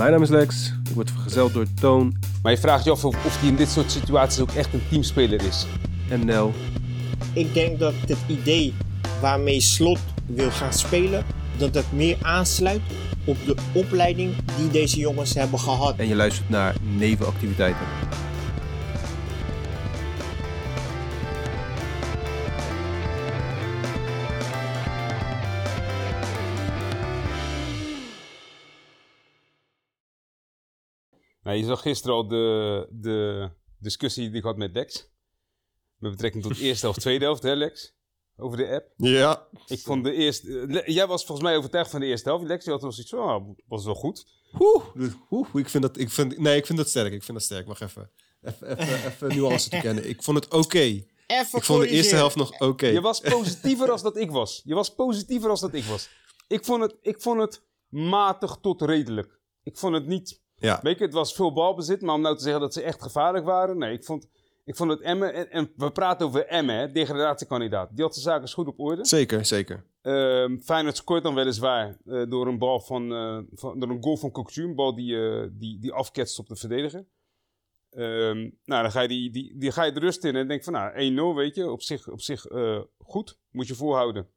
Mijn naam is Lex, ik word vergezeld door Toon Maar je vraagt je af of, of die in dit soort situaties ook echt een teamspeler is. en Nel. Ik denk dat het idee waarmee Slot wil gaan spelen, dat het meer aansluit op de opleiding die deze jongens hebben gehad. En je luistert naar nevenactiviteiten. Nou, je zag gisteren al de, de discussie die ik had met Lex. Met betrekking tot eerste of tweede helft, hè Lex? Over de app. Ja. Ik vond de eerste... eh, jij was volgens mij overtuigd van de eerste helft. Lex, je had wel zoiets van, oh, was wel goed. Oeh, oeh, ik vind dat, ik vind, nee, ik vind dat sterk. Ik vind dat sterk. Wacht even. Even, even, even nuance te kennen. Ik vond het oké. Even Ik vond de eerste helft nog oké. Je was positiever als dat ik was. Je was positiever als dat ik was. Ik vond het, ik vond het matig tot redelijk. Ik vond het niet... Ja. Weet je, het was veel balbezit, maar om nou te zeggen dat ze echt gevaarlijk waren... Nee, ik vond, ik vond het Emmen... En, en we praten over Emmen, hè, degradatiekandidaat. Die had zijn zaken goed op orde. Zeker, zeker. Ehm Feyenoord scoort dan weliswaar eh, door een bal van, eh, van door een goal van Cocu, een bal die, eh, die, die afketst op de verdediger. Ehm, nou, dan ga je, die, die, die ga je de rust in en denk van, nou, 1-0, weet je, op zich, op zich goed, moet je volhouden.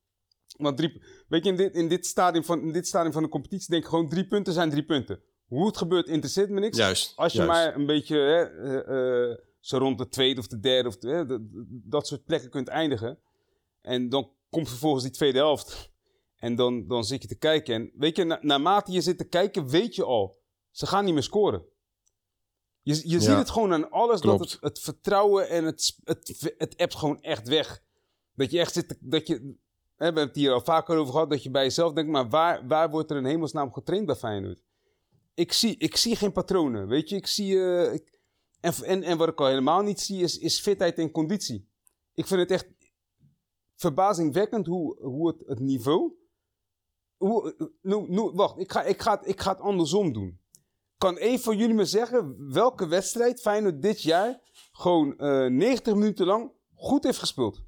Want drie, weet je, in dit, in, dit stadium van, in dit stadium van de competitie denk ik gewoon, drie punten zijn drie punten. Hoe het gebeurt, interesseert me niks. Juist. Als je juist. maar een beetje hè, eh, eh, zo rond de tweede of de derde of de, hè, de- dat soort plekken kunt eindigen. En dan komt vervolgens die tweede helft. En dan, dan zit je te kijken. En weet je, na, naarmate je zit te kijken, weet je al, ze gaan niet meer scoren. Je, je ziet het gewoon aan alles, Klopt. dat het, het vertrouwen en het, het, het appt gewoon echt weg. Dat je echt zit, te- dat je, hè, we hebben het hier al vaker over gehad, dat je bij jezelf denkt, maar waar, waar wordt er in hemelsnaam getraind bij Feyenoord? Ik zie, ik zie geen patronen, weet je. Ik zie, eh, ik- en, en, en wat ik al helemaal niet zie, is, is fitheid en conditie. Ik vind het echt verbazingwekkend hoe, hoe het, het niveau... Hoe, eh, wacht, ik ga, ik, ga het, ik ga het andersom doen. Kan één van jullie me zeggen welke wedstrijd Feyenoord dit jaar gewoon eh 90 minuten lang goed heeft gespeeld?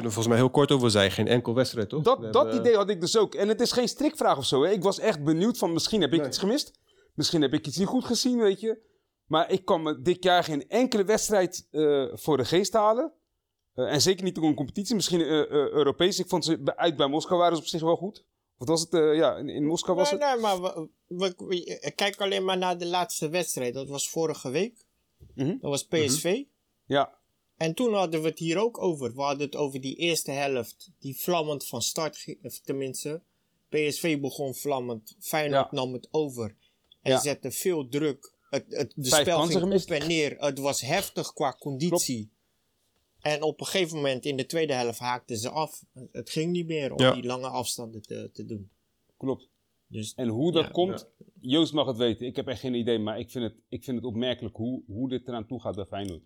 Kunnen we volgens mij heel kort over zijn. Geen enkel wedstrijd, toch? Dat, We dat hebben- idee had ik dus ook. En het is geen strikvraag of zo. Hè? Ik was echt benieuwd van misschien heb ik Nee. iets gemist. Misschien heb ik iets niet goed gezien, weet je. Maar ik kan me dit jaar geen enkele wedstrijd eh, voor de geest halen. Eh, en zeker niet in een competitie. Misschien eh, eh, Europees. Ik vond ze bij- uit bij Moskou waren ze op zich wel goed. Of was het? eh, ja, in, in Moskou was Nee, het. nee, maar we, we- we- kijk alleen maar naar de laatste wedstrijd. Dat was vorige week. Mhm. Dat was PSV. Ja, En toen hadden we het hier ook over. We hadden het over die eerste helft, die vlammend van start ging. Of tenminste, PSV begon vlammend. Feyenoord Ja. nam het over. En Ja. zette veel druk. Het, het, de Vijf spel ging gemist. op en neer. Het was heftig qua conditie. En op een gegeven moment in de tweede helft haakten ze af. Het ging niet meer om Ja. die lange afstanden te, te doen. klopt. Dus En hoe dat Ja, komt, Joost mag het weten. Ik heb echt geen idee. Maar ik vind het, ik vind het opmerkelijk hoe, hoe dit eraan toe gaat bij Feyenoord.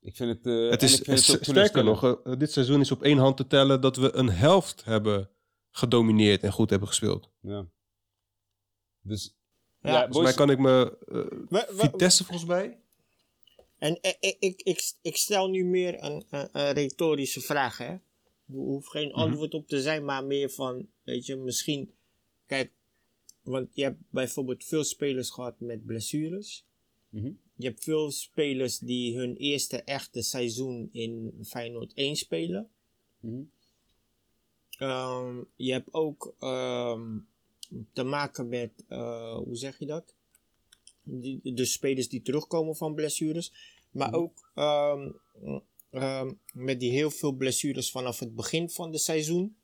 Ik vind het... eh, Het is ik vind het sterker nog, eh, dit seizoen is op één hand te tellen dat we een helft hebben gedomineerd en goed hebben gespeeld. Ja. Dus... Ja, Ja, volgens Volgens mij kan ik me... We- we- Vitesse volgens mij? En ik, ik, ik, stel nu meer een, een, een retorische vraag, hè. Er hoeft geen antwoord op te zijn, maar meer van, weet je, misschien... Kijk, want je hebt bijvoorbeeld veel spelers gehad met blessures. Mhm. Je hebt veel spelers die hun eerste echte seizoen in Feyenoord 1 spelen. Mhm. Ehm, je hebt ook ehm, te maken met, eh, hoe zeg je dat? Die, de spelers die terugkomen van blessures. Maar Mhm. ook ehm, met die heel veel blessures vanaf het begin van het seizoen.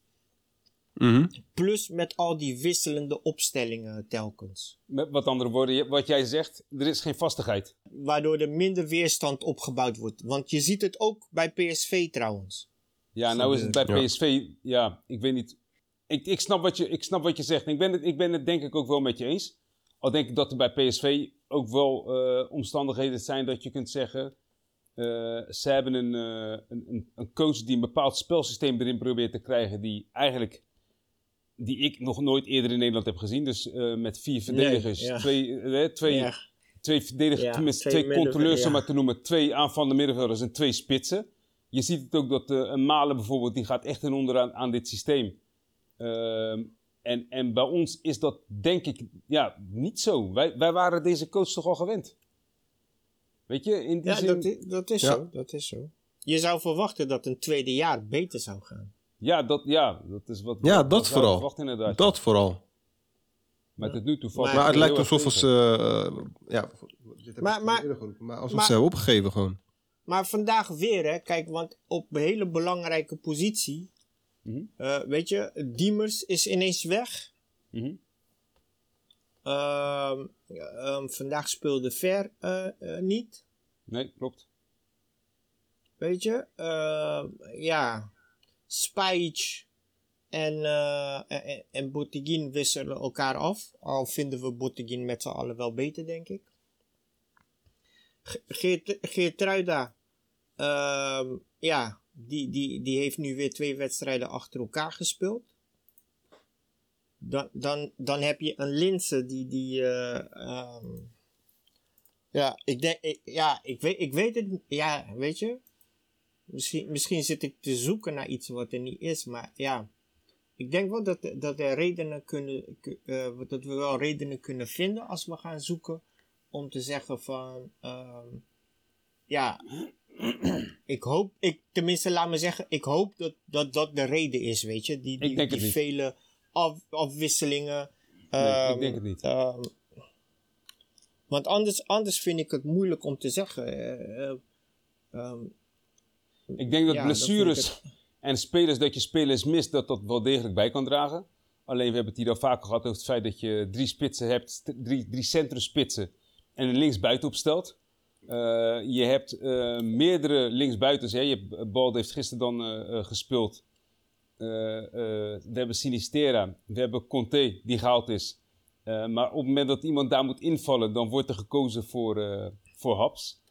Mhm. Plus met al die wisselende opstellingen telkens. Met wat andere woorden, wat jij zegt, er is geen vastigheid. Waardoor er minder weerstand opgebouwd wordt. Want je ziet het ook bij PSV trouwens. Ja, nou is het bij. PSV, ja, ik weet niet. Ik, ik, snap, wat je, ik snap wat je zegt. Ik ben, het, ik ben het denk ik ook wel met je eens. Al denk ik dat er bij PSV ook wel eh, omstandigheden zijn dat je kunt zeggen... eh, ze hebben een, eh, een, een, een coach die een bepaald spelsysteem erin probeert te krijgen... die eigenlijk, die ik nog nooit eerder in Nederland heb gezien. Dus eh, met vier verdedigers, ja. twee, twee, Ja. twee verdedigers, Ja, tenminste twee controleurs, om maar te noemen. Twee aanvallende middenvelders en twee spitsen. Je ziet het ook dat eh, een Malen bijvoorbeeld, die gaat echt in onderaan aan dit systeem. Ehm, En, en bij ons is dat denk ik ja, niet zo. Wij, wij waren deze coach toch al gewend. Weet je, in die Ja, zin... dat, is Ja. zo. Dat is zo. Je zou verwachten dat een tweede jaar beter zou gaan. Ja, dat, ja, dat is wat... Ja, wat dat vooral. inderdaad. Dat vooral. Maar tot nu toe valt Maar Maar het lijkt alsof ze... eh, ja, dit Maar- maar- geroepen, maar alsof maar- ze hebben opgegeven gewoon. Maar vandaag weer, hè. Kijk, want op een hele belangrijke positie... Mhm. eh, weet je, Diemers is ineens weg. Mhm. Ehm, ehm, vandaag speelde Ver eh, eh, niet. Nee, klopt. Weet je, ja, Spijch en, eh en, en Botteguin wisselen elkaar af. Al vinden we Botteguin met z'n allen wel beter, denk ik. Ge- Geert, Geertruida, ehm, ja, die, die, die heeft nu weer twee wedstrijden achter elkaar gespeeld. Dan, dan, dan heb je een Linse die, die eh, ehm, ja, ik denk, ja, ik weet, ik weet het, ja, weet je, Misschien, misschien zit ik te zoeken naar iets wat er niet is, maar ja. Ik denk wel dat, dat, er redenen kunnen, ku- eh, dat we wel redenen kunnen vinden als we gaan zoeken om te zeggen van, ehm, ja, ik hoop, ik, tenminste laat me zeggen, ik hoop dat dat, dat de reden is, weet je, die, die, die vele af, afwisselingen. Nee, ik ehm, denk het niet. ehm, want anders, anders vind ik het moeilijk om te zeggen. eh, eh, Ik denk dat Ja, blessures en spelers, dat je spelers mist, dat dat wel degelijk bij kan dragen. Alleen we hebben het hier al vaker gehad over het feit dat je drie spitsen hebt, drie, drie centrumspitsen en een linksbuiten opstelt. Eh, je hebt eh, meerdere linksbuitens. Hè. Je hebt, Balde heeft gisteren dan eh, eh, gespeeld. Eh, eh, we hebben Sinistera, we hebben Conte die gehaald is. Eh, maar op het moment dat iemand daar moet invallen, dan wordt er gekozen voor, eh, voor Haps.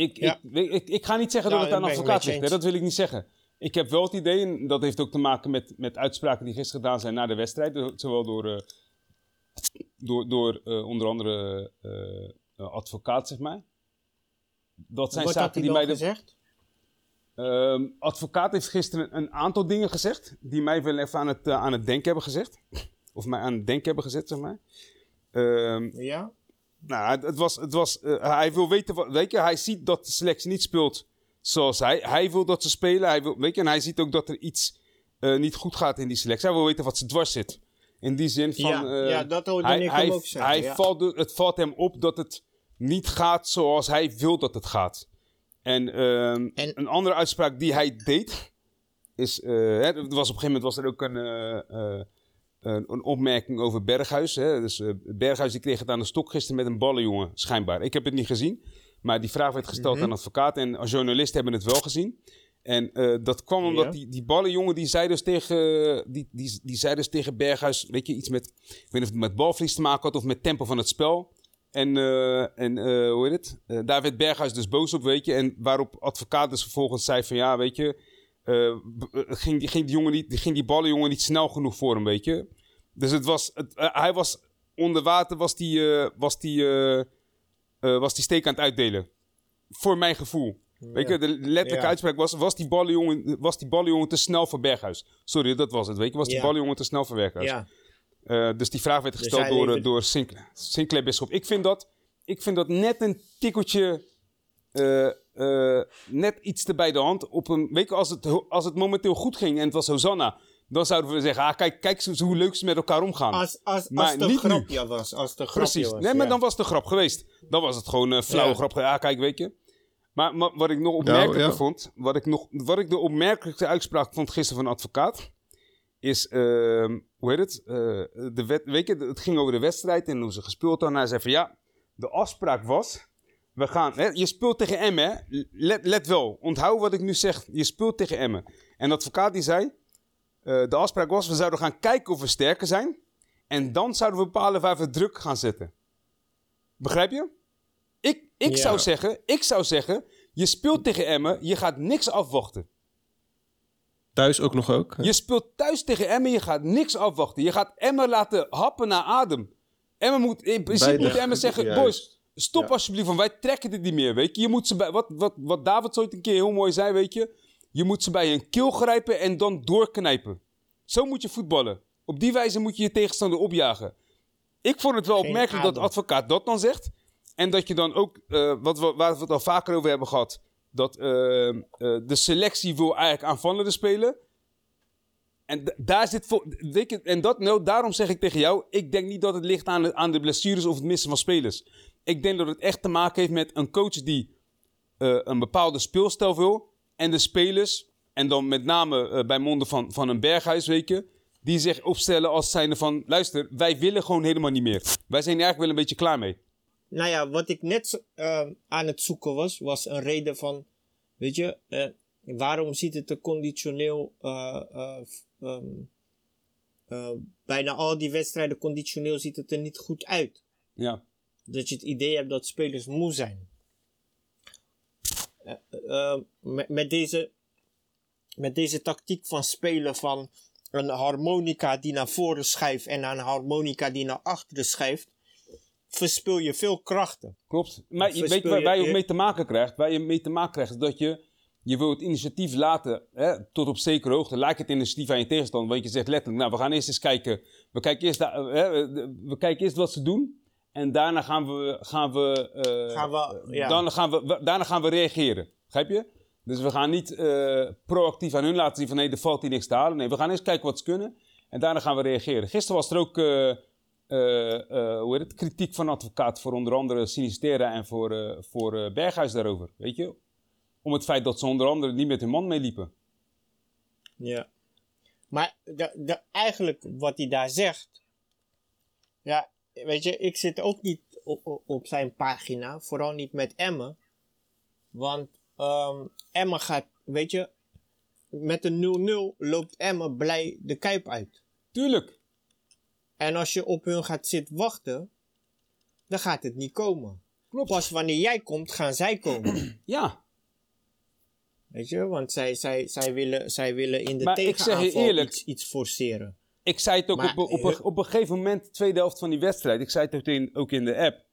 Ik, Ja. ik, ik, ga niet zeggen Ja, dat het aan advocaat ligt, hè, dat wil ik niet zeggen. Ik heb wel het idee, en dat heeft ook te maken met, met uitspraken die gisteren gedaan zijn na de wedstrijd, zowel door, eh, door, door eh, onder andere eh, advocaat, zeg maar. Dat zijn zaken die mij... Gezegd? Ehm, advocaat heeft gisteren een aantal dingen gezegd. die mij wel even aan het, aan het denken hebben gezegd. Of mij aan het denken hebben gezet, zeg maar. Ehm, Ja? Nou, het, was, het was, eh, hij wil weten, wat, weet je, hij ziet dat de selectie niet speelt zoals hij. Hij wil dat ze spelen, hij wil, weet je, en hij ziet ook dat er iets eh, niet goed gaat in die selectie. Hij wil weten wat ze dwarst zit. In die zin van... Ja, eh, ja, dat hoorde hij, ik hij, ook zeggen. hij ja. valt, het valt hem op dat het niet gaat zoals hij wil dat het gaat. En, ehm, En- een andere uitspraak die hij deed, is... eh, hè, was op een gegeven moment was er ook een, een, een opmerking over Berghuis. Hè? Dus, eh, Berghuis die kreeg het aan de stok gisteren met een ballenjongen, schijnbaar. Ik heb het niet gezien, maar die vraag werd gesteld Mhm. aan advocaat. En als journalisten hebben het wel gezien. En eh, dat kwam omdat Ja. die, die ballenjongen, die zei, dus tegen, die, die, die zei dus tegen Berghuis, weet je, iets met, ik weet niet of het met balvlies te maken had of met tempo van het spel. En, eh, en eh, hoe heet het? Eh, daar werd Berghuis dus boos op, weet je. En waarop advocaat dus vervolgens zei van, ja, weet je, eh, eh, ging, die, ging, die jongen niet, ging die ballenjongen niet snel genoeg voor hem, weet je. Dus het was, het, eh, hij was onder water, was die, eh, was, die, eh, was die steek aan het uitdelen. Voor mijn gevoel. Weet je, de letterlijke Ja. uitspraak was, was die, ballenjongen, was die ballenjongen te snel voor Berghuis. Sorry, dat was het, weet je. Was die Ja. ballenjongen te snel voor Berghuis. Ja, dus die vraag werd Dus gesteld door, levert- door Sinclair, Sinclair Bisschop. Ik vind dat, ik vind dat net een tikkeltje, net iets te bij de hand. Op een, weet je, als het, als het momenteel goed ging en het was Hosanna, dan zouden we zeggen, ah, kijk, kijk zo hoe leuk ze met elkaar omgaan. als, als, Maar als het een niet nu. grapje was. Als het een grapje Precies. was. nee, maar ja. dan was het een grap geweest. Dan was het gewoon een flauwe Ja. grap. Ja, kijk, weet je. Maar, maar wat ik nog opmerkelijker ja. vond, wat ik, nog, wat ik de opmerkelijkste uitspraak vond gisteren van een advocaat, is, ehm, hoe heet het? Eh, de wet, weet je, het ging over de wedstrijd en hoe ze gespeeld hadden. En hij zei van ja, de afspraak was, we gaan, hè, je speelt tegen Emmen, hè? Let, let wel, onthoud wat ik nu zeg, je speelt tegen Emmen. En de advocaat die zei, eh, de afspraak was, we zouden gaan kijken of we sterker zijn. En dan zouden we bepalen waar we druk gaan zetten. Begrijp je? Ik, ik, Ja. zou zeggen, ik zou zeggen, je speelt tegen Emmen, je gaat niks afwachten. Thuis ook nog ook. hè? Je speelt thuis tegen Emmen, je gaat niks afwachten. Je gaat Emmen laten happen naar adem. Emmen moet, in principe moet Emmen zeggen, Juist. boys, stop Ja. alsjeblieft, want wij trekken dit niet meer, weet je. Je moet ze bij, wat, wat, wat David ooit een keer heel mooi zei, weet je. Je moet ze bij hun keel grijpen en dan doorknijpen. Zo moet je voetballen. Op die wijze moet je je tegenstander opjagen. Ik vond het wel Geen opmerkelijk dat de adem. advocaat dat dan zegt. En dat je dan ook, eh, wat we, waar we het al vaker over hebben gehad, dat eh, eh, de selectie wil eigenlijk aanvallende spelen. En daar zit voor, en dat, nou, daarom zeg ik tegen jou, ik denk niet dat het ligt aan de, aan de blessures of het missen van spelers. Ik denk dat het echt te maken heeft met een coach die een bepaalde speelstijl wil. En de spelers, en dan met name eh, bij monden van, van een Berghuis, weet je, die zich opstellen als zijnde van, luister, wij willen gewoon helemaal niet meer. Wij zijn eigenlijk wel een beetje klaar mee. Nou ja, wat ik net eh, aan het zoeken was, was een reden van, weet je, eh, waarom ziet het er conditioneel, eh, eh, ehm, eh, bijna al die wedstrijden conditioneel ziet het er niet goed uit. Ja, Dat je het idee hebt dat spelers moe zijn. Eh, eh, met, met, deze, met deze tactiek van spelen van een harmonica die naar voren schuift en een harmonica die naar achteren schuift, verspil je veel krachten. klopt. Maar je weet waar, je- waar je ook mee te maken krijgt? Waar je mee te maken krijgt is dat je, je wil het initiatief laten, hè, tot op zekere hoogte. Laat het initiatief aan je tegenstander. Want je zegt letterlijk, nou, we gaan eerst eens kijken. We kijken eerst, da- eh, hè, we kijken eerst wat ze doen. En daarna gaan we, gaan we, eh, Gaan we, ja. dan gaan we, daarna gaan we reageren. Begrijp je? Dus we gaan niet eh, proactief aan hun laten zien van nee, er valt hier niks te halen. Nee, we gaan eerst kijken wat ze kunnen. En daarna gaan we reageren. Gisteren was er ook eh, hoe heet het? kritiek van advocaat voor onder andere Sinistera en voor, voor Berghuis daarover. Weet je? Om het feit dat ze onder andere niet met hun man meeliepen. Ja. Maar de, de, eigenlijk wat hij daar zegt. Ja, weet je, ik zit ook niet op, op, zijn pagina. Vooral niet met Emmen. Want ehm Emmen gaat, weet je, met een 0-0 loopt Emmen blij de kuip uit. Tuurlijk. En als je op hun gaat zitten wachten, dan gaat het niet komen. Klopt. Pas wanneer jij komt, gaan zij komen. Ja. Weet je, want zij, zij, zij, willen, zij willen in de Maar ik zeg je eerlijk- iets, iets forceren. Ik zei het ook Maar, op, op, een- op een gegeven moment, de tweede helft van die wedstrijd. Ik zei het ook in, ook in de app.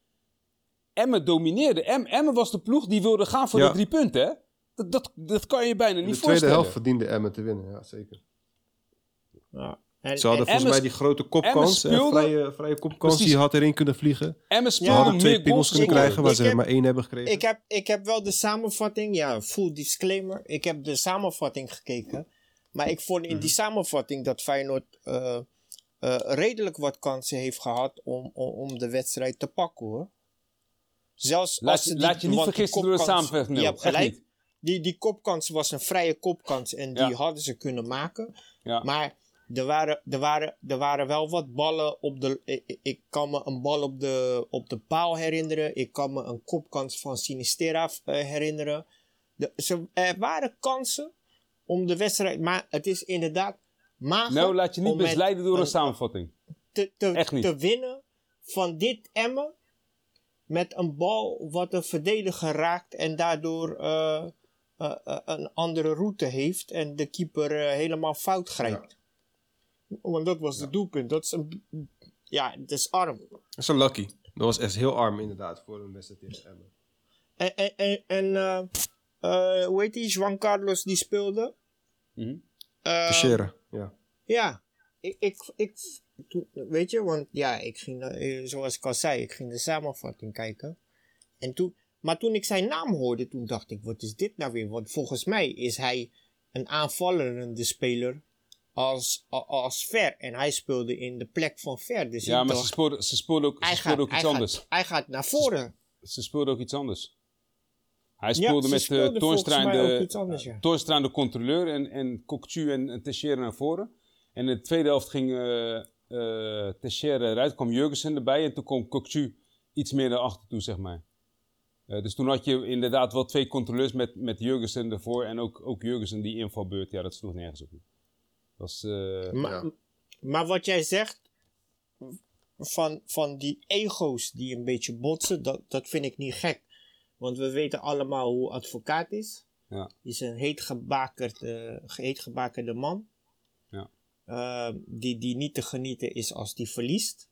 Emmen domineerde. Em, Emmen was de ploeg die wilde gaan voor Ja. de drie punten. Hè? Dat, dat, dat kan je bijna niet de tweede voorstellen. helft verdiende Emmen te winnen, ja zeker. Ja. En, Ze hadden en- volgens Emmen- mij die grote kopkans, speelde- vrije, vrije kopkans Precies. die had erin kunnen vliegen. Emmen Ze speelde Ja, hadden twee goals pingels kunnen krijgen waar ze heb- er maar één hebben gekregen. ik, heb, ik heb wel de samenvatting, ja, full disclaimer. Ik heb de samenvatting gekeken. Maar ik vond in Mhm. die samenvatting dat Feyenoord eh, eh, redelijk wat kansen heeft gehad om, om, om de wedstrijd te pakken hoor. Zelfs Laat als laat je niet die vergissen door de samenvatting, Je hebt gelijk. Die, die kopkans was een vrije kopkans en die Ja. hadden ze kunnen maken. Ja. Maar er waren, er, waren, er waren wel wat ballen op de. Ik, kan me een bal op de, op de paal herinneren. Ik kan me een kopkans van Sinistera eh, herinneren. De, ze, er waren kansen om de wedstrijd. Maar het is inderdaad. Mager Nou, laat je niet misleiden door een een- samenvatting. te, te, Echt niet. te winnen van dit Emmen. Met een bal wat een verdediger raakt en daardoor eh, eh, eh, een andere route heeft. En de keeper helemaal fout grijpt. Want dat was het doelpunt. Dat is een, ja, het is arm. Dat is een lucky. Dat was echt heel arm inderdaad voor een wedstrijd tegen Emmen. En, en, en, eh, eh, hoe heet die? Juan Carlos die speelde. Eh, Teixeira, ja. Ja, ik, ik, ik weet je, want ja, ik ging, eh, zoals ik al zei, ik ging de samenvatting kijken. En toen, maar toen ik zijn naam hoorde, toen dacht ik, wat is dit nou weer? Want volgens mij is hij een aanvallende speler als, als Ver. En hij speelde in de plek van Ver. Dus Ja, maar ze dacht, speelden, ze speelden ook, ze gaat, ook hij, iets anders. gaat, hij gaat naar voren. Ze speelden ook iets anders. Hij speelde met uh, Toornstra de, ja. De controleur en, en Kokchu en, en Teixeira naar voren. En in de tweede helft ging eh eh, Teixeira eruit, kwam Jurgensen erbij en toen kwam Kokchu iets meer naar achter toe, zeg maar. Eh, dus toen had je inderdaad wel twee controleurs met, met Jurgensen ervoor en ook, ook Jurgensen die invalbeurt. Ja, dat sloeg nergens op. Dat was, eh, Maar, Ja. maar wat jij zegt van, van die ego's die een beetje botsen, dat, dat vind ik niet gek. Want we weten allemaal hoe advocaat is. Ja. Is een heet, gebakerd, eh, heet gebakerde man. Ja. Eh, die, die niet te genieten is als die verliest.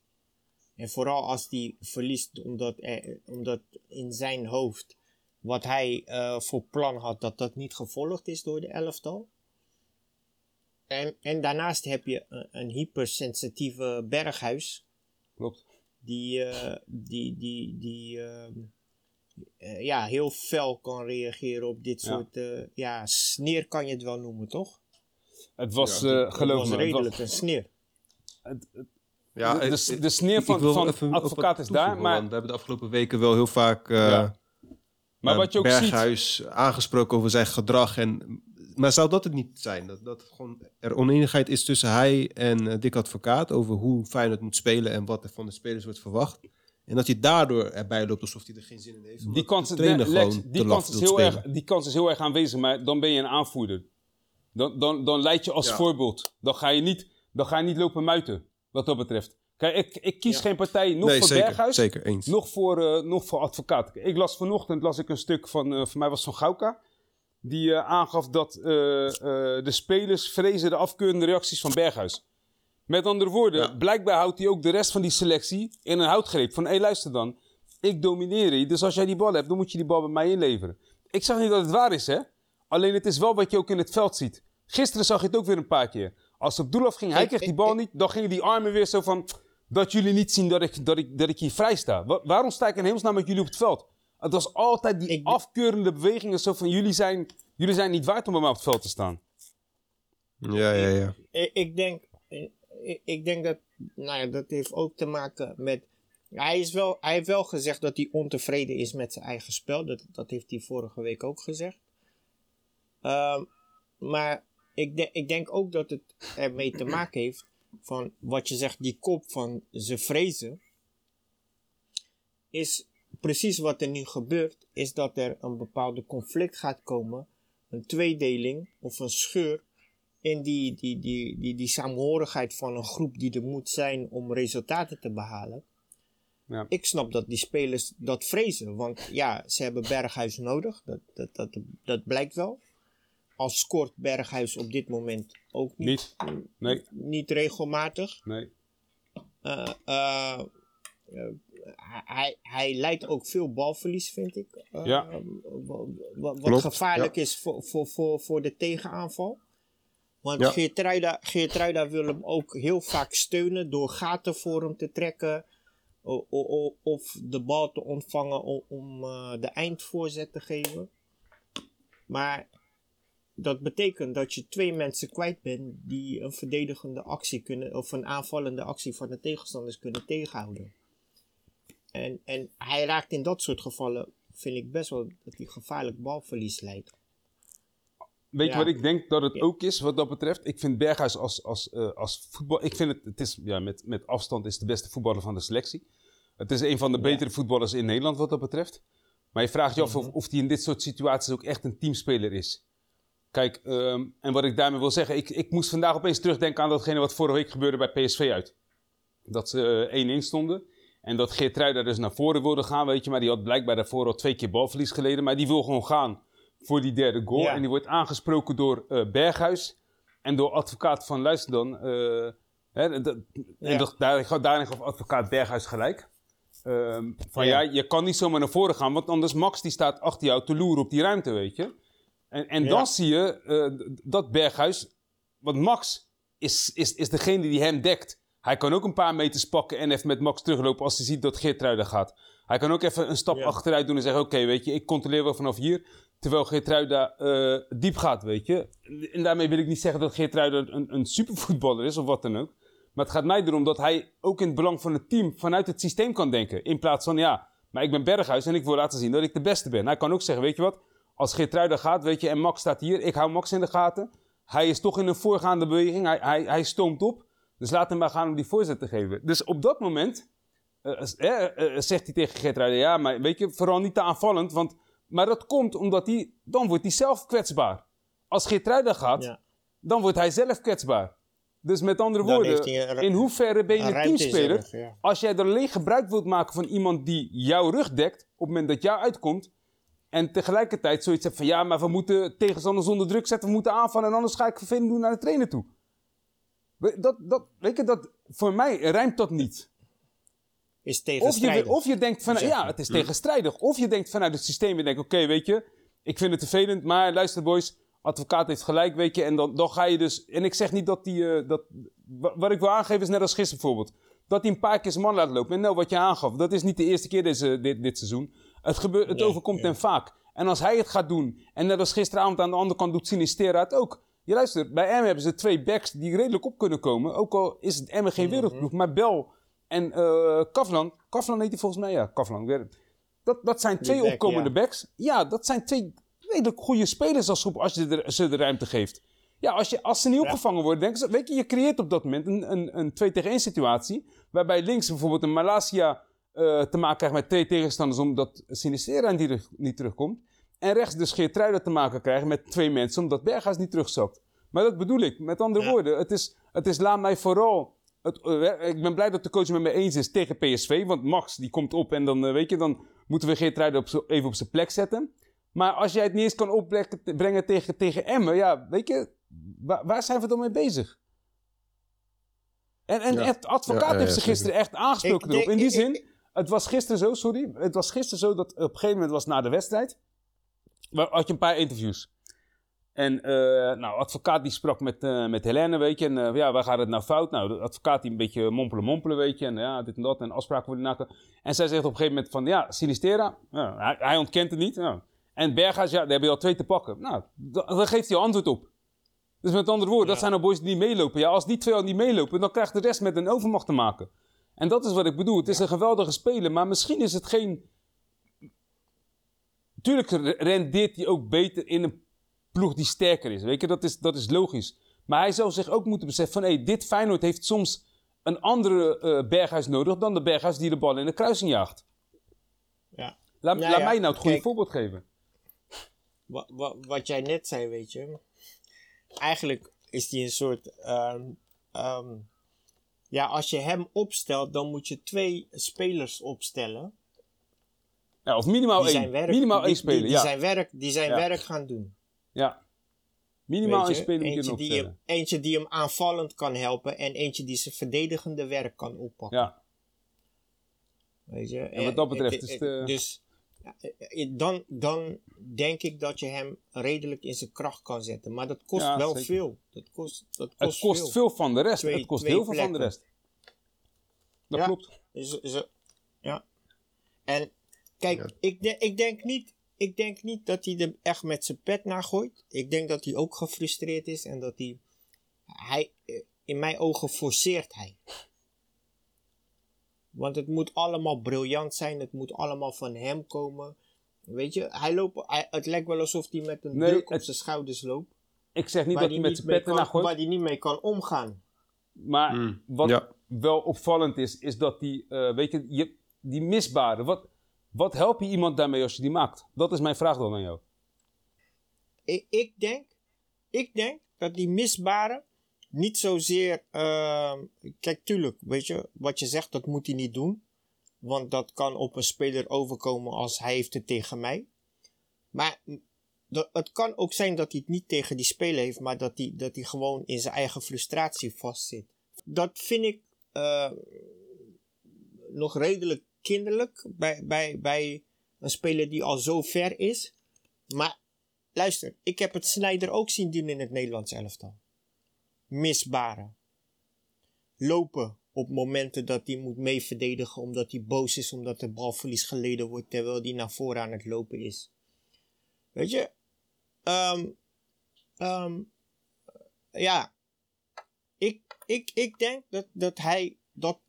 En vooral als die verliest omdat, er, omdat in zijn hoofd wat hij eh, voor plan had, dat dat niet gevolgd is door de elftal. en, en daarnaast heb je een, een hypersensitieve berghuis. Klopt. Die, eh, die, die, die ehm, eh, ja, heel fel kan reageren op dit Ja. soort... eh, ja, sneer kan je het wel noemen, toch? Het was, Ja, eh, Het geloof was me, het was- redelijk een sneer. Ja, de, de, de sneer van, van op advocaat is daar, maar, we hebben de afgelopen weken wel heel vaak eh, Ja. maar eh, wat je ook ziet... Berghuis aangesproken over zijn gedrag. En, maar zou dat het niet zijn? Dat, dat gewoon er oneenigheid is tussen hij en eh, Dick Advocaat over hoe Feyenoord moet spelen en wat er van de spelers wordt verwacht. En dat hij daardoor erbij loopt alsof hij er geen zin in heeft. Die kans, is- trainer Lex, gewoon die, te kans laf is heel erg, die kans is heel erg aanwezig, maar dan ben je een aanvoerder. Dan, dan, dan leid je als Ja. voorbeeld. Dan ga, je niet, dan ga je niet lopen muiten, wat dat betreft. Kijk, ik, ik kies Ja. geen partij, nog nee, voor zeker, Berghuis, zeker eens. nog voor, eh, nog voor advocaat. Ik las vanochtend las ik een stuk van, voor mij was het van Gauka. Die eh, aangaf dat de spelers vrezen de afkeurende reacties van Berghuis. Met andere woorden, Ja. blijkbaar houdt hij ook de rest van die selectie in een houtgreep. Van, hé luister dan, ik domineer je. Dus als jij die bal hebt, dan moet je die bal bij mij inleveren. Ik zeg niet dat het waar is, hè. Alleen het is wel wat je ook in het veld ziet. Gisteren zag je het ook weer een paar keer. Als het op doel afging, hij Ik- kreeg die bal ik- niet. Dan gingen die armen weer zo van... Dat jullie niet zien dat ik, dat ik, dat ik hier vrij sta. Wa- waarom sta ik in hemelsnaam met jullie op het veld? Het was altijd die Ik- afkeurende bewegingen. Zo van, jullie zijn, jullie zijn niet waard om bij mij op het veld te staan. Ja, ja, ja. Ik, ik denk, ik, denk dat, nou ja, dat heeft ook te maken met. Hij, is wel, hij heeft wel gezegd dat hij ontevreden is met zijn eigen spel. Dat, dat heeft hij vorige week ook gezegd. Ehm, maar ik, ik denk ook dat het ermee te maken heeft van wat je zegt, die kop van ze vrezen. Is precies wat er nu gebeurt, is dat er een bepaalde conflict gaat komen. Een tweedeling of een scheur in die, die, die, die, die saamhorigheid van een groep die er moet zijn om resultaten te behalen. Ja. Ik snap dat die spelers dat vrezen, want ja, ze hebben Berghuis nodig, dat, dat, dat, dat blijkt wel. Al scoort Berghuis op dit moment ook niet, Niet? Nee, niet regelmatig. nee. Eh, eh, eh, hij, hij leidt ook veel balverlies, vind ik. Ja. wa- wa- Wat, Klopt, gevaarlijk is voor, voor, voor, voor de tegenaanval. Want Ja. Geertruida, Geertruida wil hem ook heel vaak steunen door gaten voor hem te trekken. o- o- o- Of de bal te ontvangen om, om eh, de eindvoorzet te geven. Maar dat betekent dat je twee mensen kwijt bent die een verdedigende actie kunnen, of een aanvallende actie van de tegenstanders kunnen tegenhouden. En, en hij raakt in dat soort gevallen, vind ik best wel dat hij gevaarlijk balverlies leidt. Weet je Ja. wat ik denk dat het ook is wat dat betreft? Ik vind Berghuis als, als, eh, als voetbal... Ik vind het, het is, ja, met, met afstand is de beste voetballer van de selectie. Het is een van de betere voetballers in Nederland wat dat betreft. Maar je vraagt je af of, Mhm. of hij in dit soort situaties ook echt een teamspeler is. Kijk, ehm, en wat ik daarmee wil zeggen... Ik, ik moest vandaag opeens terugdenken aan datgene wat vorige week gebeurde bij PSV uit. Dat ze eh, 1-1 stonden. En dat Geertruida dus naar voren wilde gaan, weet je. Maar die had blijkbaar daarvoor al twee keer balverlies geleden. Maar die wil gewoon gaan voor die derde goal. Ja. En die wordt aangesproken door eh, Berghuis. En door advocaat van, luister dan. eh, hè, dat- En dat, daar, daarin gaf advocaat Berghuis gelijk. Ehm, van ja. Ja. je kan niet zomaar naar voren gaan. Want anders Max die staat achter jou te loeren op die ruimte, weet je. En, en dan zie je eh, dat Berghuis... Want Max is, is, is degene die hem dekt. Hij kan ook een paar meters pakken en even met Max teruglopen als hij ziet dat Geertruida gaat. Hij kan ook even een stap achteruit doen en zeggen... Oké, weet je, ik controleer wel vanaf hier. Terwijl Geertruida eh diep gaat, weet je. En daarmee wil ik niet zeggen dat Geertruida een, een supervoetballer is of wat dan ook. Maar het gaat mij erom dat hij ook in het belang van het team vanuit het systeem kan denken. In plaats van, ja, maar ik ben Berghuis en ik wil laten zien dat ik de beste ben. Hij kan ook zeggen, weet je wat, als Geertruida gaat, weet je, en Max staat hier, ik hou Max in de gaten. Hij is toch in een voorgaande beweging, hij, hij, stoomt op. Dus laat hem maar gaan om die voorzet te geven. Dus op dat moment eh, eh, zegt hij tegen Geertruida, ja, maar weet je, vooral niet te aanvallend. Want, maar dat komt omdat hij, dan wordt hij zelf kwetsbaar. Als Geertruida gaat, Ja. dan wordt hij zelf kwetsbaar. Dus met andere Dan woorden, een in hoeverre ben je een teamspeler? rug, ja. Als jij er alleen gebruik wilt maken van iemand die jouw rug dekt, op het moment dat jou uitkomt, en tegelijkertijd zoiets hebt van ja, maar we moeten tegenstanders onder druk zetten, we moeten aanvallen en anders ga ik vervelend doen naar de trainer toe. Dat, dat, weet je, dat, voor mij rijmt dat niet. Is Of je, tegenstrijdig. of je denkt van, zeg ja, je. het is tegenstrijdig. Of je denkt vanuit het systeem en denkt, oké, weet je, ik vind het vervelend, maar luister boys, advocaat heeft gelijk, weet je. En dan, dan ga je dus... En ik zeg niet dat die... eh, dat, wa- wat ik wil aangeven is net als gisteren bijvoorbeeld. Dat hij een paar keer zijn man laat lopen. En nou, wat je aangaf, dat is niet de eerste keer deze, dit, dit seizoen. Het, gebeurt, het Nee, overkomt ja. hem vaak. En als hij het gaat doen, en net als gisteravond aan de andere kant doet Sinistera het ook. Je luistert, bij Emmen hebben ze twee backs die redelijk op kunnen komen. Ook al is het Emmen geen wereldploeg. Maar Bel en eh Kavlan, Kavlan heet hij volgens mij, ja, Kavlan. Dat, dat zijn twee back, opkomende ja. backs. Ja, dat zijn twee redelijk goede spelers als, groep als je de, ze de ruimte geeft. Ja, als, je, als ze niet opgevangen worden, denken ze, weet je, je creëert op dat moment een, een, een 2 tegen 1 situatie. Waarbij links bijvoorbeeld een Malasia eh, te maken krijgt met twee tegenstanders omdat Sinistera niet, terug- niet terugkomt. En rechts de Geertruiden te maken krijgen met twee mensen omdat Berghuis niet terugzakt. Maar dat bedoel ik. Met andere Ja. woorden, het is, het is laat mij vooral... Het, eh, ik ben blij dat de coach het met me eens is tegen PSV. Want Max die komt op en dan, eh, weet je, dan moeten we Geertruiden op even op zijn plek zetten. Maar als jij het niet eens kan opbrengen tegen, tegen Emmen, ja, weet je, waar, waar zijn we dan mee bezig? En, en Ja. het advocaat Ja, ja, heeft ze gisteren echt aangesproken Ik erop. In die ik- zin, het was gisteren zo, sorry, het was gisteren zo dat op een gegeven moment was na de wedstrijd, had je een paar interviews. En eh nou, advocaat die sprak met, eh met Helene, weet je, en eh, ja, waar gaat het nou fout? Nou, de advocaat die een beetje mompelen, mompelen, weet je, en ja, dit en dat, en afspraken worden naken. En zij zegt op een gegeven moment van, ja, Sinistera, ja, hij, hij ontkent het niet. Ja. En Berghuis, ja, daar heb je al twee te pakken. Nou, da- daar geeft hij antwoord op. Dus met andere woorden, dat zijn nou boys die niet meelopen. Ja, als die twee al niet meelopen, dan krijgt de rest met een overmacht te maken. En dat is wat ik bedoel. Het is een geweldige speler, maar misschien is het geen... Tuurlijk re- rendeert hij ook beter in een ploeg die sterker is. Weet je, dat is, dat is logisch. Maar hij zou zich ook moeten beseffen van... Hé, dit Feyenoord heeft soms een andere eh, Berghuis nodig... dan de Berghuis die de bal in de kruising jaagt. Ja. Laat, laat ja, mij nou het goede kijk. voorbeeld geven. Wat, wat, wat jij net zei, weet je. Eigenlijk is die een soort. ehm, ehm, ja, als je hem opstelt, dan moet je twee spelers opstellen. Ja, of minimaal één. werk, minimaal één speler, die, die ja. zijn werk, die zijn Ja. werk gaan doen. Ja. Minimaal je. speler moet je eentje, nog die hem, eentje die hem aanvallend kan helpen en eentje die zijn verdedigende werk kan oppakken. Ja. Weet je? En wat dat betreft Eh, is eh, de- Dus ja, eh, eh, dan, dan denk ik dat je hem redelijk in zijn kracht kan zetten. Maar dat kost Ja, wel zeker. veel. Dat kost, dat kost, Het kost veel. van de rest. Twee- het kost heel veel van de rest. Dat Ja. klopt. Is, is, ja. En kijk, Ja. ik, de- ik, denk niet, ik denk niet dat hij er echt met zijn pet naar gooit. Ik denk dat hij ook gefrustreerd is en dat hij, hij eh, in mijn ogen forceert hij. Want het moet allemaal briljant zijn, het moet allemaal van hem komen. Weet je, hij loopt, hij- het lijkt wel alsof hij met een Nee, druk op het- zijn schouders loopt. Ik zeg niet dat hij met zijn pet kan- gooit. Waar hij niet mee kan omgaan. Maar Mm, wat ja. wel opvallend is, is dat die, eh, weet je, je, die misbare, wat, wat help je iemand daarmee als je die maakt? Dat is mijn vraag dan aan jou. ik, ik, denk, ik denk dat die misbare niet zozeer. ehm, kijk, tuurlijk, weet je, wat je zegt, dat moet hij niet doen. Want dat kan op een speler overkomen als hij heeft het tegen mij. Maar het kan ook zijn dat hij het niet tegen die speler heeft, maar dat hij, dat hij gewoon in zijn eigen frustratie vastzit. Dat vind ik eh, nog redelijk kinderlijk bij, bij, bij een speler die al zo ver is. Maar luister, ik heb het Snijder ook zien doen in het Nederlands elftal. Misbaren. Lopen op momenten dat hij moet mee verdedigen omdat hij boos is omdat er balverlies geleden wordt terwijl hij naar voren aan het lopen is. Weet je? Ehm, ehm, ja. Ik, ik, ik denk dat, dat hij dat,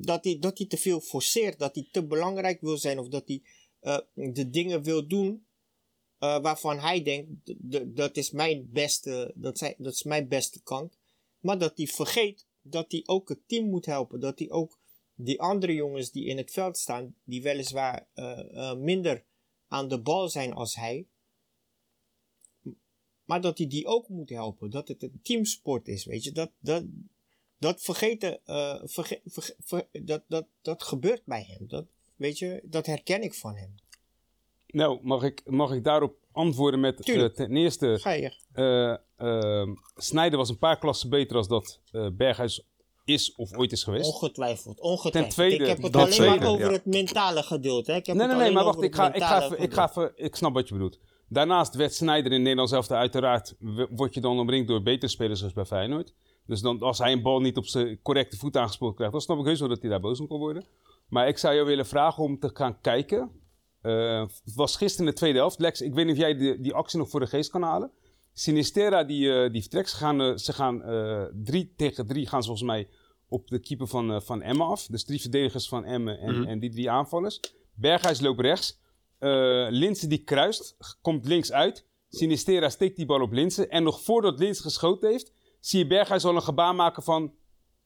dat hij dat hij te veel forceert, dat hij te belangrijk wil zijn of dat hij eh, de dingen wil doen eh, waarvan hij denkt, dat is mijn beste, dat, zijn, dat is mijn beste kant. Maar dat hij vergeet dat hij ook het team moet helpen. Dat hij ook die andere jongens die in het veld staan, die weliswaar eh, minder aan de bal zijn als hij. Maar dat hij die ook moet helpen. Dat het een teamsport is, weet je. Dat, dat, dat vergeten, eh, verge- ver- dat, dat, dat gebeurt bij hem. Dat, weet je, dat herken ik van hem. Nou, mag ik, mag ik daarop antwoorden met eh, ten eerste... Ga je. eh, Snijder was een paar klassen beter als dat Berghuis is of ooit is geweest. Ongetwijfeld, ongetwijfeld. Ten tweede, ik heb het dat alleen maar over ja. het mentale gedeelte. Ik heb Nee, nee, nee, maar wacht, ik ga, ik, ga ik, ga even, ik snap wat je bedoelt. Daarnaast werd Sneijder in Nederland zelf uiteraard, word je dan omringd door betere spelers zoals bij Feyenoord. Dus dan, als hij een bal niet op zijn correcte voet aangespeeld krijgt, dan snap ik heus wel dat hij daar boos om kan worden. Maar ik zou jou willen vragen om te gaan kijken. Eh, het was gisteren in de tweede helft. Lex, ik weet niet of jij die, die actie nog voor de geest kan halen. Sinistera die, eh, die vertrekt. Ze gaan, eh, ze gaan eh, drie tegen drie gaan ze volgens mij op de keeper van, eh van Emmen af. Dus drie verdedigers van Emmen en, Mhm. en die drie aanvallers. Berghuis loopt rechts. Eh Linse die kruist, komt links uit. Sinistera steekt die bal op Linse. En nog voordat Linse geschoten heeft, zie je Berghuis al een gebaar maken van...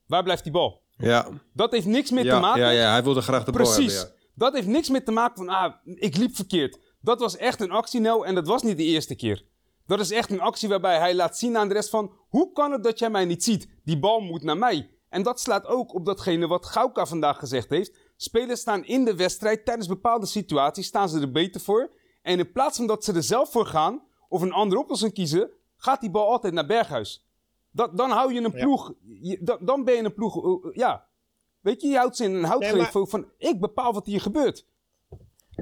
Waar blijft die bal? Ja, Dat heeft niks meer te ja, maken ja, ja, hij wilde graag de bal Precies. hebben. Dat heeft niks meer te maken van, ah, ik liep verkeerd. Dat was echt een actie, nou, en dat was niet de eerste keer. Dat is echt een actie waarbij hij laat zien aan de rest van... Hoe kan het dat jij mij niet ziet? Die bal moet naar mij. En dat slaat ook op datgene wat Gauka vandaag gezegd heeft. Spelers staan in de wedstrijd, tijdens bepaalde situaties staan ze er beter voor. En in plaats van dat ze er zelf voor gaan, of een andere oplossing kiezen... gaat die bal altijd naar Berghuis. Dat, dan hou je een ploeg... je- dan, dan ben je een ploeg... uh, uh, ja, Weet je, je houdt ze in een houtgreep Nee, van... Ik bepaal wat hier gebeurt.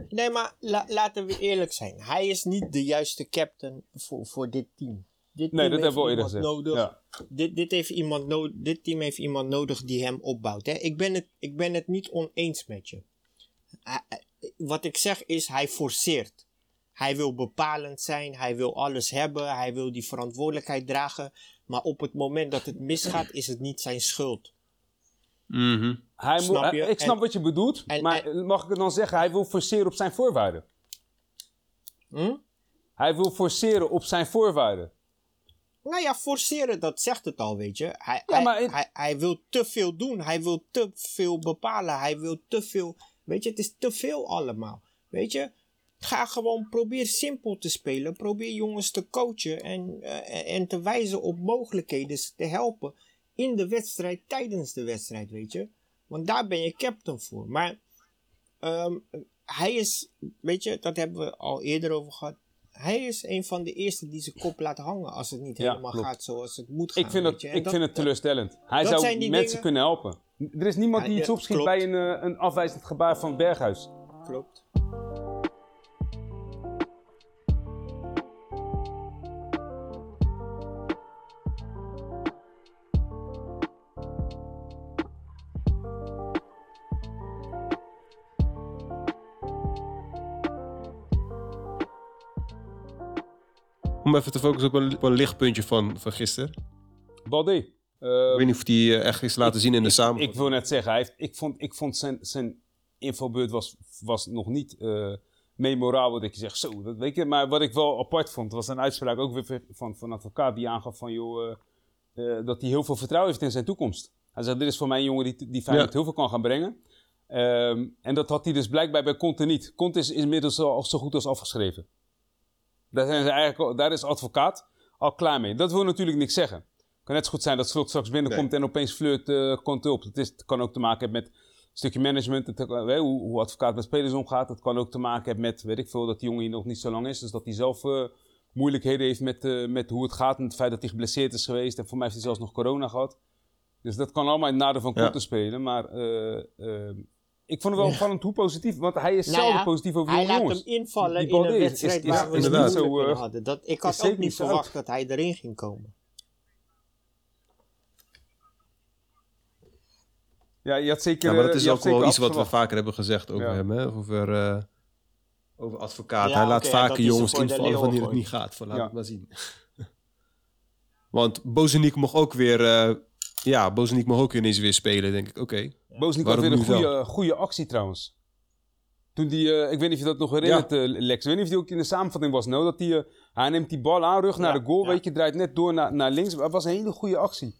Nee, maar la- laten we eerlijk zijn. Hij is niet de juiste captain voor, voor dit team. Dit Nee, team dat hebben we al eerder gezegd. Nodig, Ja. dit, dit, heeft iemand dit team heeft iemand nodig die hem opbouwt. Hè? Ik, ben het, ik ben het niet oneens met je. Hij- wat ik zeg is, hij forceert. Hij wil bepalend zijn, hij wil alles hebben, hij wil die verantwoordelijkheid dragen. Maar op het moment dat het misgaat, is het niet zijn schuld. Mhm. Hij Snap moet- je? ik snap En- wat je bedoelt, en- maar mag ik het dan zeggen? Hij wil forceren op zijn voorwaarden. Hm? Hij wil forceren op zijn voorwaarden. Nou ja, forceren, dat zegt het al, weet je. Hij, Ja, hij, maar het- hij, hij wil te veel doen. Hij wil te veel bepalen. Hij wil te veel. Weet je, het is te veel allemaal. Weet je, ga gewoon, probeer simpel te spelen. Probeer jongens te coachen en, eh, en te wijzen op mogelijkheden, te helpen in de wedstrijd, tijdens de wedstrijd, weet je. Want daar ben je captain voor. Maar ehm, hij is, weet je, dat hebben we al eerder over gehad. Hij is een van de eerste die zijn kop laat hangen als het niet Ja, helemaal klopt. gaat zoals het moet gaan. Ik vind. En ik dat- vind het dat- teleurstellend. Hij dat zou mensen dingen- kunnen helpen. Er is niemand Ja, die iets opschiet klopt. bij een, eh, een afwijzend gebaar van Berghuis. Klopt. Om even te focussen op een, op een lichtpuntje van, van gisteren. Balde. ik weet niet of die eh, echt is laten zien in de ik, samenvatting. ik wil net zeggen, hij heeft, ik vond, ik vond zijn, zijn invalbeurt was, was nog niet eh, memorabel. Dat je zegt, zo, dat weet je. Maar wat ik wel apart vond, was een uitspraak ook weer van, van een advocaat die aangaf van, joh, eh, dat hij heel veel vertrouwen heeft in zijn toekomst. Hij zegt, dit is voor mij een jongen die, die Feyenoord Ja. heel veel kan gaan brengen. Ehm, en dat had hij dus blijkbaar bij Conte niet. Conte is inmiddels al zo goed als afgeschreven. Daar, zijn ze eigenlijk, daar is advocaat al klaar mee. Dat wil natuurlijk niks zeggen. Het kan net zo goed zijn dat Slot straks binnenkomt en opeens flirt eh Conte op. Het, is, het kan ook te maken hebben met een stukje management, het, hoe, hoe advocaat met spelers omgaat. Het kan ook te maken hebben met, weet ik veel, dat die jongen hier nog niet zo lang is. Dus dat hij zelf eh, moeilijkheden heeft met, eh, met hoe het gaat en het feit dat hij geblesseerd is geweest. En voor mij heeft hij zelfs nog corona gehad. Dus dat kan allemaal in het nadeel van Ja. Conte spelen. Maar eh, eh, ik vond het wel opvallend hoe positief, want hij is Nou zelden ja, positief over hij jonge laat jongens. hem invallen Die in een Balde is- is- wedstrijd is- waar we is het niet zo, eh, hadden. Dat, ik had ook niet verwacht dat hij erin ging komen. Ja, je had zeker... Ja, maar dat eh, is ook wel iets wat we vaker hebben gezegd over Ja. hem. Hè? Over, eh, over advocaat. Ja, hij laat vaker jongens voor de invallen wanneer het niet gaat. Van, laat Ja. het maar zien. Want Bozeniek mocht ook weer... eh, ja, Bozeniek mocht ook ineens weer spelen, denk ik. Oké. Bozeniek had weer een goede, goede actie trouwens. Toen die, eh, ik weet niet of je dat nog herinnert, eh, Lex. Ik weet niet of die ook in de samenvatting was. Nou, dat die, eh, hij neemt die bal aan, rug naar de goal, ja. weet je, draait net door naar, naar links. Het was een hele goede actie.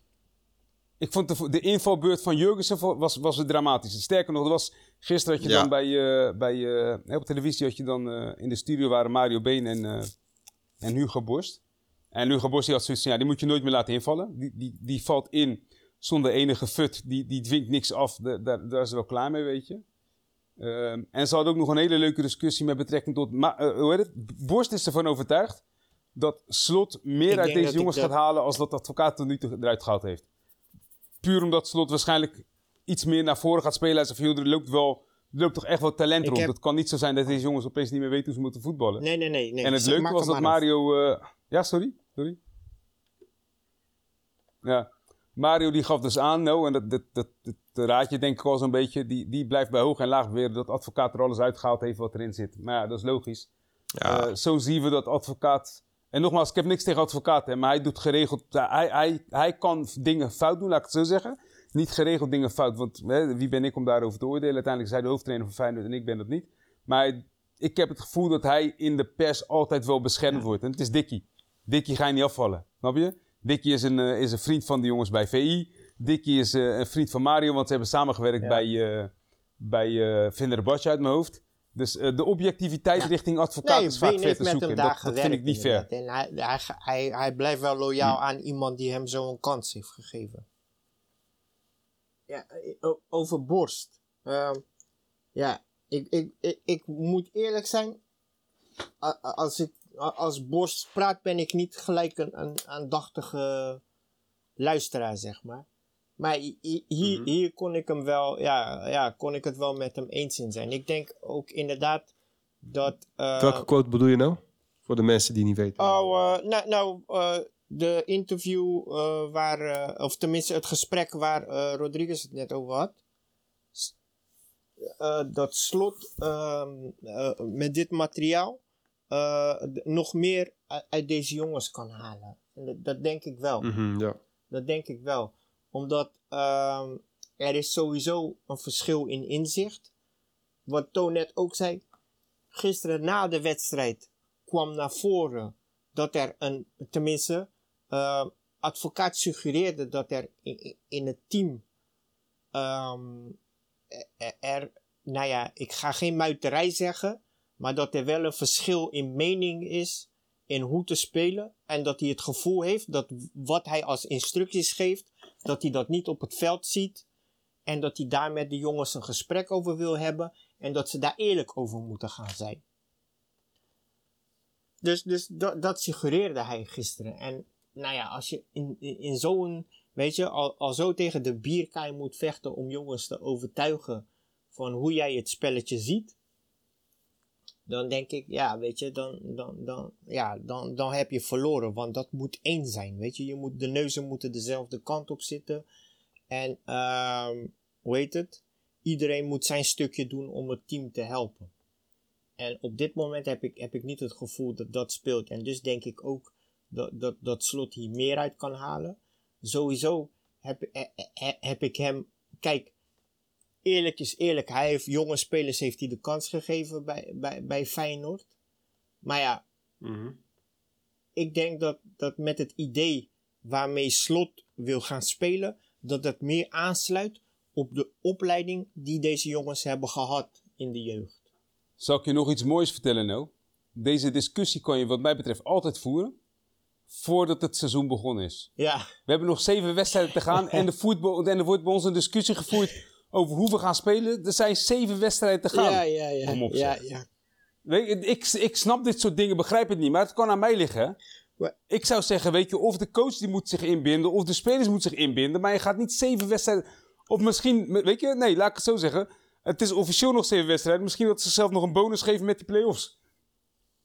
Ik vond de, de invalbeurt van Jurgensen was, was dramatisch. Sterker nog, er was, gisteren had je dan bij, bij op televisie had je dan in de studio waren Mario Been en, en Hugo Borst. En Hugo Borst die had zoiets van, ja, die moet je nooit meer laten invallen. Die, die, die valt in zonder enige fut. Die, die dwingt niks af. Daar, daar, daar is ze wel klaar mee, weet je. Ehm, en ze hadden ook nog een hele leuke discussie met betrekking tot... Eh, hoe heet het? Borst is ervan overtuigd dat Slot meer Ik uit deze jongens dat- gaat halen als dat de advocaat tot nu toe eruit gehaald heeft. Puur omdat Slot waarschijnlijk iets meer naar voren gaat spelen. Hij zegt, van, er loopt wel Er loopt toch echt wel talent Ik rond. heb- Het kan niet zo zijn dat deze jongens opeens niet meer weten hoe ze moeten voetballen. Nee, nee, nee. nee. en het leuke was dat. Mario... eh, Ja, sorry? Sorry? Ja. Mario die gaf dus aan, nou, en dat, dat, dat, dat raad je denk ik al zo'n beetje, die, die blijft bij hoog en laag beweren dat advocaat er alles uitgehaald heeft wat erin zit. Maar ja, dat is logisch. Ja. Eh, zo zien we dat advocaat. En nogmaals, ik heb niks tegen advocaat, hè, maar hij doet geregeld. Hij, hij, hij kan dingen fout doen, laat ik het zo zeggen. Niet geregeld dingen fout, want hè, wie ben ik om daarover te oordelen? Uiteindelijk is hij de hoofdtrainer van Feyenoord en ik ben dat niet. Maar ik heb het gevoel dat hij in de pers altijd wel beschermd wordt. En het is Dikkie. Dikkie ga je niet afvallen, snap je? Dikkie is een, eh, is een vriend van de jongens bij VI. Dikkie is eh, een vriend van Mario, want ze hebben samengewerkt Ja. bij, eh bij eh Vinder Badje uit mijn hoofd. Dus de objectiviteit Ja. richting advocaat Nee, is vaak ver te met zoeken. hem En daar dat, vind ik niet fair. inderdaad. En hij, hij, hij, hij blijft wel loyaal Hm. aan iemand die hem zo'n kans heeft gegeven. Ja, over borst. Ehm, ja, ik, ik, ik, ik moet eerlijk zijn. Als ik als borst praat, ben ik niet gelijk een, een aandachtige luisteraar, zeg maar. Maar hier, Mhm. hier kon ik hem wel, ja, ja, kon ik het wel met hem eens in zijn. Ik denk ook inderdaad dat. eh, Welke quote bedoel je nou? Voor de mensen die niet weten. Oh, eh, nou, nou eh, de interview waar, of tenminste het gesprek waar Rodriguez het net over had. Dat slot ehm, eh, met dit materiaal eh, d- nog meer uit, uit deze jongens kan halen. En dat, dat denk ik wel. Mhm, ja. Dat denk ik wel. Omdat ehm, er is sowieso een verschil in inzicht. Wat Toon net ook zei. Gisteren na de wedstrijd kwam naar voren dat er een, tenminste, eh, advocaat suggereerde dat er in, in- het team ehm, er, er, nou ja, ik ga geen muiterij zeggen, maar dat er wel een verschil in mening is in hoe te spelen. En dat hij het gevoel heeft dat wat hij als instructies geeft, dat hij dat niet op het veld ziet. En dat hij daar met de jongens een gesprek over wil hebben. En dat ze daar eerlijk over moeten gaan zijn. Dus, dus dat, dat suggereerde hij gisteren. En nou ja, als je in, in, zo'n, weet je, al, al zo tegen de bierkaai moet vechten om jongens te overtuigen van hoe jij het spelletje ziet. Dan denk ik, ja, weet je, dan, dan, dan, ja, dan, dan heb je verloren. Want dat moet één zijn, weet je. je moet, de neuzen moeten dezelfde kant op zitten. En, ehm hoe heet het? Iedereen moet zijn stukje doen om het team te helpen. En op dit moment heb ik, heb ik niet het gevoel dat dat speelt. En dus denk ik ook dat, dat, dat Slot hier meer uit kan halen. Sowieso heb, heb ik hem... Kijk, eerlijk is eerlijk. Hij heeft jonge spelers heeft hij de kans gegeven bij, bij, bij Feyenoord. Maar ja, Mhm. ik denk dat, dat met het idee waarmee Slot wil gaan spelen, dat het meer aansluit op de opleiding die deze jongens hebben gehad in de jeugd. Zal ik je nog iets moois vertellen, nou? Deze discussie kan je wat mij betreft altijd voeren voordat het seizoen begonnen is. Ja, We hebben nog zeven wedstrijden te gaan en, de voetbal, en er wordt bij ons een discussie gevoerd over hoe we gaan spelen. Er zijn zeven wedstrijden te gaan. ja, ja, ja. Kom op, ja, zeg. ja. Weet je, ik, ik snap dit soort dingen, begrijp het niet, maar het kan aan mij liggen. Maar- Ik zou zeggen, weet je, of de coach die moet zich inbinden, of de spelers moeten zich inbinden, maar je gaat niet zeven wedstrijden... Of misschien, weet je, nee, laat ik het zo zeggen. Het is officieel nog zeven wedstrijden. Misschien dat ze zichzelf nog een bonus geven met die play-offs.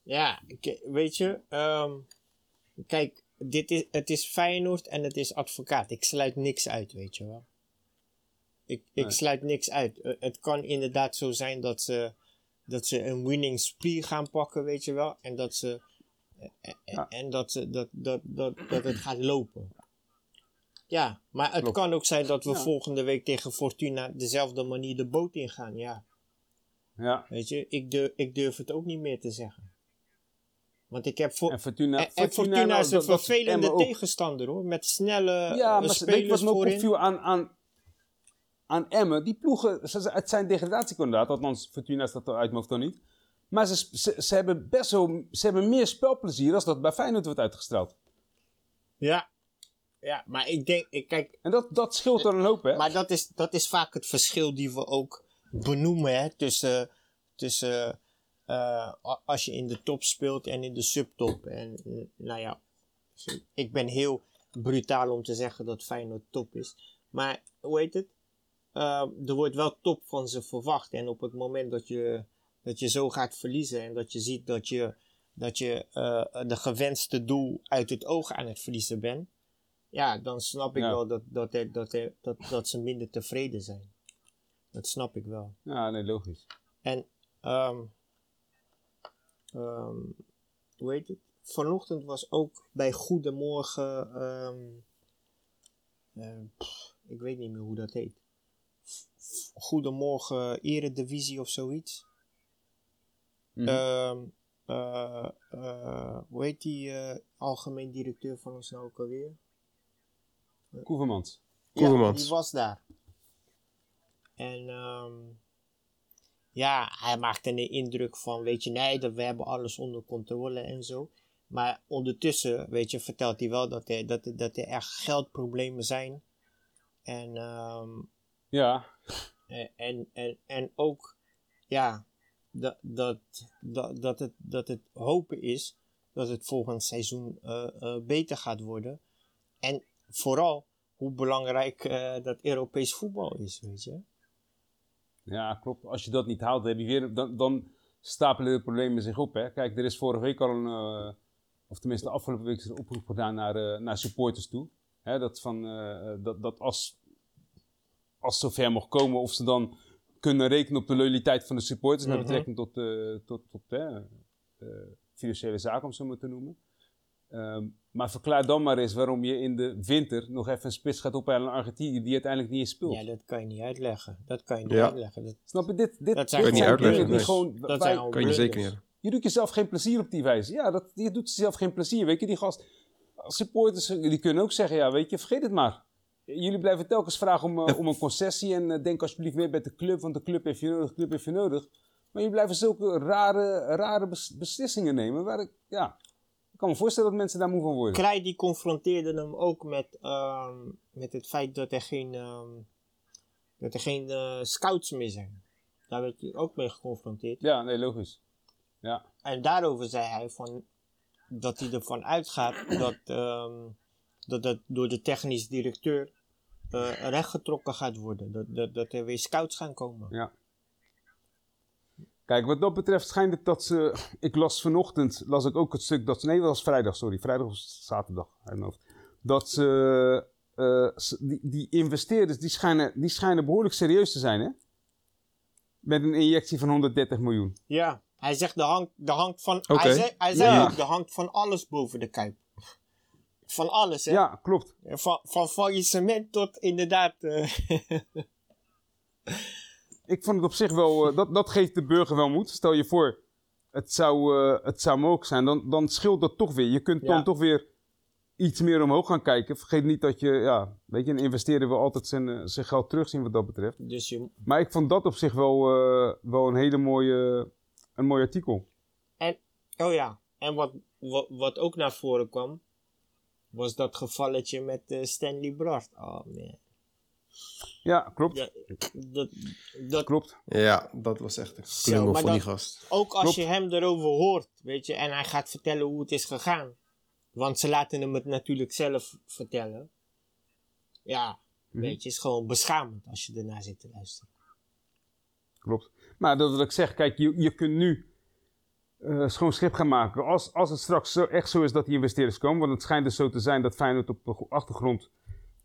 Ja, weet je, ehm, kijk, dit is, het is Feyenoord en het is advocaat. Ik sluit niks uit, weet je wel. Ik, ik Nee. sluit niks uit. Eh, het kan inderdaad zo zijn dat ze, dat ze een winning spree gaan pakken, weet je wel. En dat ze, eh, eh, Ja. en dat, ze dat, dat, dat, dat het gaat lopen. Ja, maar het Klopt. kan ook zijn dat we Ja. volgende week tegen Fortuna dezelfde manier de boot ingaan. Ja, Ja. weet je, ik durf, ik durf het ook niet meer te zeggen. Want ik heb voor, En Fortuna, en, en Fortuna nou, is een dat- vervelende tegenstander hoor. Met snelle Ja, maar weet je spelers wat me ook opviel aan, aan, aan Emmen? Die ploegen, het zijn degradatiekandidaat, althans Fortuna staat er uit mijn hoofd dan niet. Maar ze, ze, ze hebben best wel, ze hebben meer spelplezier als dat bij Feyenoord wordt uitgestraald. Ja. ja, maar ik denk, ik, kijk, En dat, dat scheelt er een hoop, hè? maar dat is, dat is vaak het verschil die we ook benoemen hè, tussen, tussen eh, als je in de top speelt en in de subtop. En eh, nou ja, ik ben heel brutaal om te zeggen dat Feyenoord top is. Maar hoe heet het? Eh, er wordt wel top van ze verwacht. En op het moment dat je, dat je zo gaat verliezen en dat je ziet dat je, dat je uh, de gewenste doel uit het oog aan het verliezen bent, ja, dan snap ik Ja. wel dat, dat, er, dat, er, dat, dat ze minder tevreden zijn. Dat snap ik wel. Ja, nee, logisch. En, ehm, hoe heet het? Vanochtend was ook bij Goedemorgen, eh, pff, ik weet niet meer hoe dat heet. Goedemorgen Eredivisie of zoiets. Mhm. Ehm, eh, eh, hoe heet die eh, algemeen directeur van ons nou ook alweer? Koevermans. Koevermans. Ja, die was daar. En ehm, ja, hij maakte een indruk van, weet je, nee, dat we hebben alles onder controle en zo. Maar ondertussen, weet je, vertelt hij wel dat er, dat er, dat er echt geldproblemen zijn. En, ehm, Ja, en, en, en, en ook, ja, dat, dat, dat, dat, het, dat het hopen is dat het volgend seizoen eh, eh, beter gaat worden. En vooral hoe belangrijk eh, dat Europees voetbal is, weet je. ja, klopt. Als je dat niet haalt, heb je weer, dan, dan stapelen de problemen zich op. Hè? Kijk, er is vorige week al een, eh, of tenminste de afgelopen week is er een oproep gedaan naar, eh, naar supporters toe. Hè, dat, van, eh, dat, dat als, als het zover mocht komen, of ze dan kunnen rekenen op de loyaliteit van de supporters met Mhm. betrekking tot, eh, tot, tot eh, eh, financiële zaken, om zo maar te noemen. Ehm, maar verklaar dan maar eens waarom je in de winter nog even een spits gaat ophalen aan Argentinië die uiteindelijk niet eens speelt. Ja, dat kan je niet uitleggen. Dat kan je niet Ja. uitleggen. Dat, Snap je, dit, dit, Dat zijn dit gewoon zijn uitleggen, die nee. gewoon... dat wij- zijn al Kan je zeker niet je doet jezelf geen plezier op die wijze. Ja, dat, je doet jezelf geen plezier. Weet je, die gast, supporters, die kunnen ook zeggen, ja, weet je, vergeet het maar. Jullie blijven telkens vragen om, eh, om een concessie en eh, denk alsjeblieft meer bij de club, want de club heeft je nodig, de club heeft je nodig. Maar jullie blijven zulke rare, rare bes- beslissingen nemen, waar ik, ja, ik kan me voorstellen dat mensen daar moe van worden. Krij die confronteerde hem ook met, ehm, met het feit dat er geen, ehm, dat er geen eh, scouts meer zijn. Daar werd hij ook mee geconfronteerd. Ja, nee, logisch. Ja, En daarover zei hij van, dat hij ervan uitgaat dat, ehm, dat dat door de technisch directeur eh, rechtgetrokken gaat worden. Dat, dat, dat er weer scouts gaan komen. ja. Kijk, wat dat betreft schijnt het dat ze... Ik las vanochtend, las ik ook het stuk dat ze... Nee, dat was vrijdag, sorry. Vrijdag of zaterdag. Dat ze... eh, die, die investeerders, die schijnen, die schijnen behoorlijk serieus te zijn, hè? Met een injectie van 130 miljoen. Ja, hij zegt er hangt, er hangt van, hij zei, hij zei Ja. ook, er hangt van alles boven de kuip. Van alles, hè? Ja, klopt. Van, van faillissement tot inderdaad. eh, Ik vond het op zich wel... eh, dat, dat geeft de burger wel moed. Stel je voor, het zou, eh, het zou mogelijk zijn. Dan, dan scheelt dat toch weer. Je kunt Ja. dan toch weer iets meer omhoog gaan kijken. Vergeet niet dat je... Ja, weet je, een investeerder wil altijd zijn, zijn geld terugzien wat dat betreft. dus je, Maar ik vond dat op zich wel, wel een hele mooie, een mooi artikel. oh ja, en wat, wat, wat ook naar voren kwam, was dat gevalletje met eh, Stanley Brard. Oh man. Ja, klopt. Ja, dat, dat, Klopt. Ja, dat was echt een Zo, klungel maar van die dan- gast. ook als Klopt. je hem erover hoort, weet je, en hij gaat vertellen hoe het is gegaan. Want ze laten hem het natuurlijk zelf vertellen. Ja, Mhm. weet je, is gewoon beschamend als je ernaar zit te luisteren. Klopt. Maar dat wil ik zeg, kijk, je, je kunt nu eh, schoon schip gaan maken. Als, als het straks zo, echt zo is dat die investeerders komen, want het schijnt dus zo te zijn dat Feyenoord op de achtergrond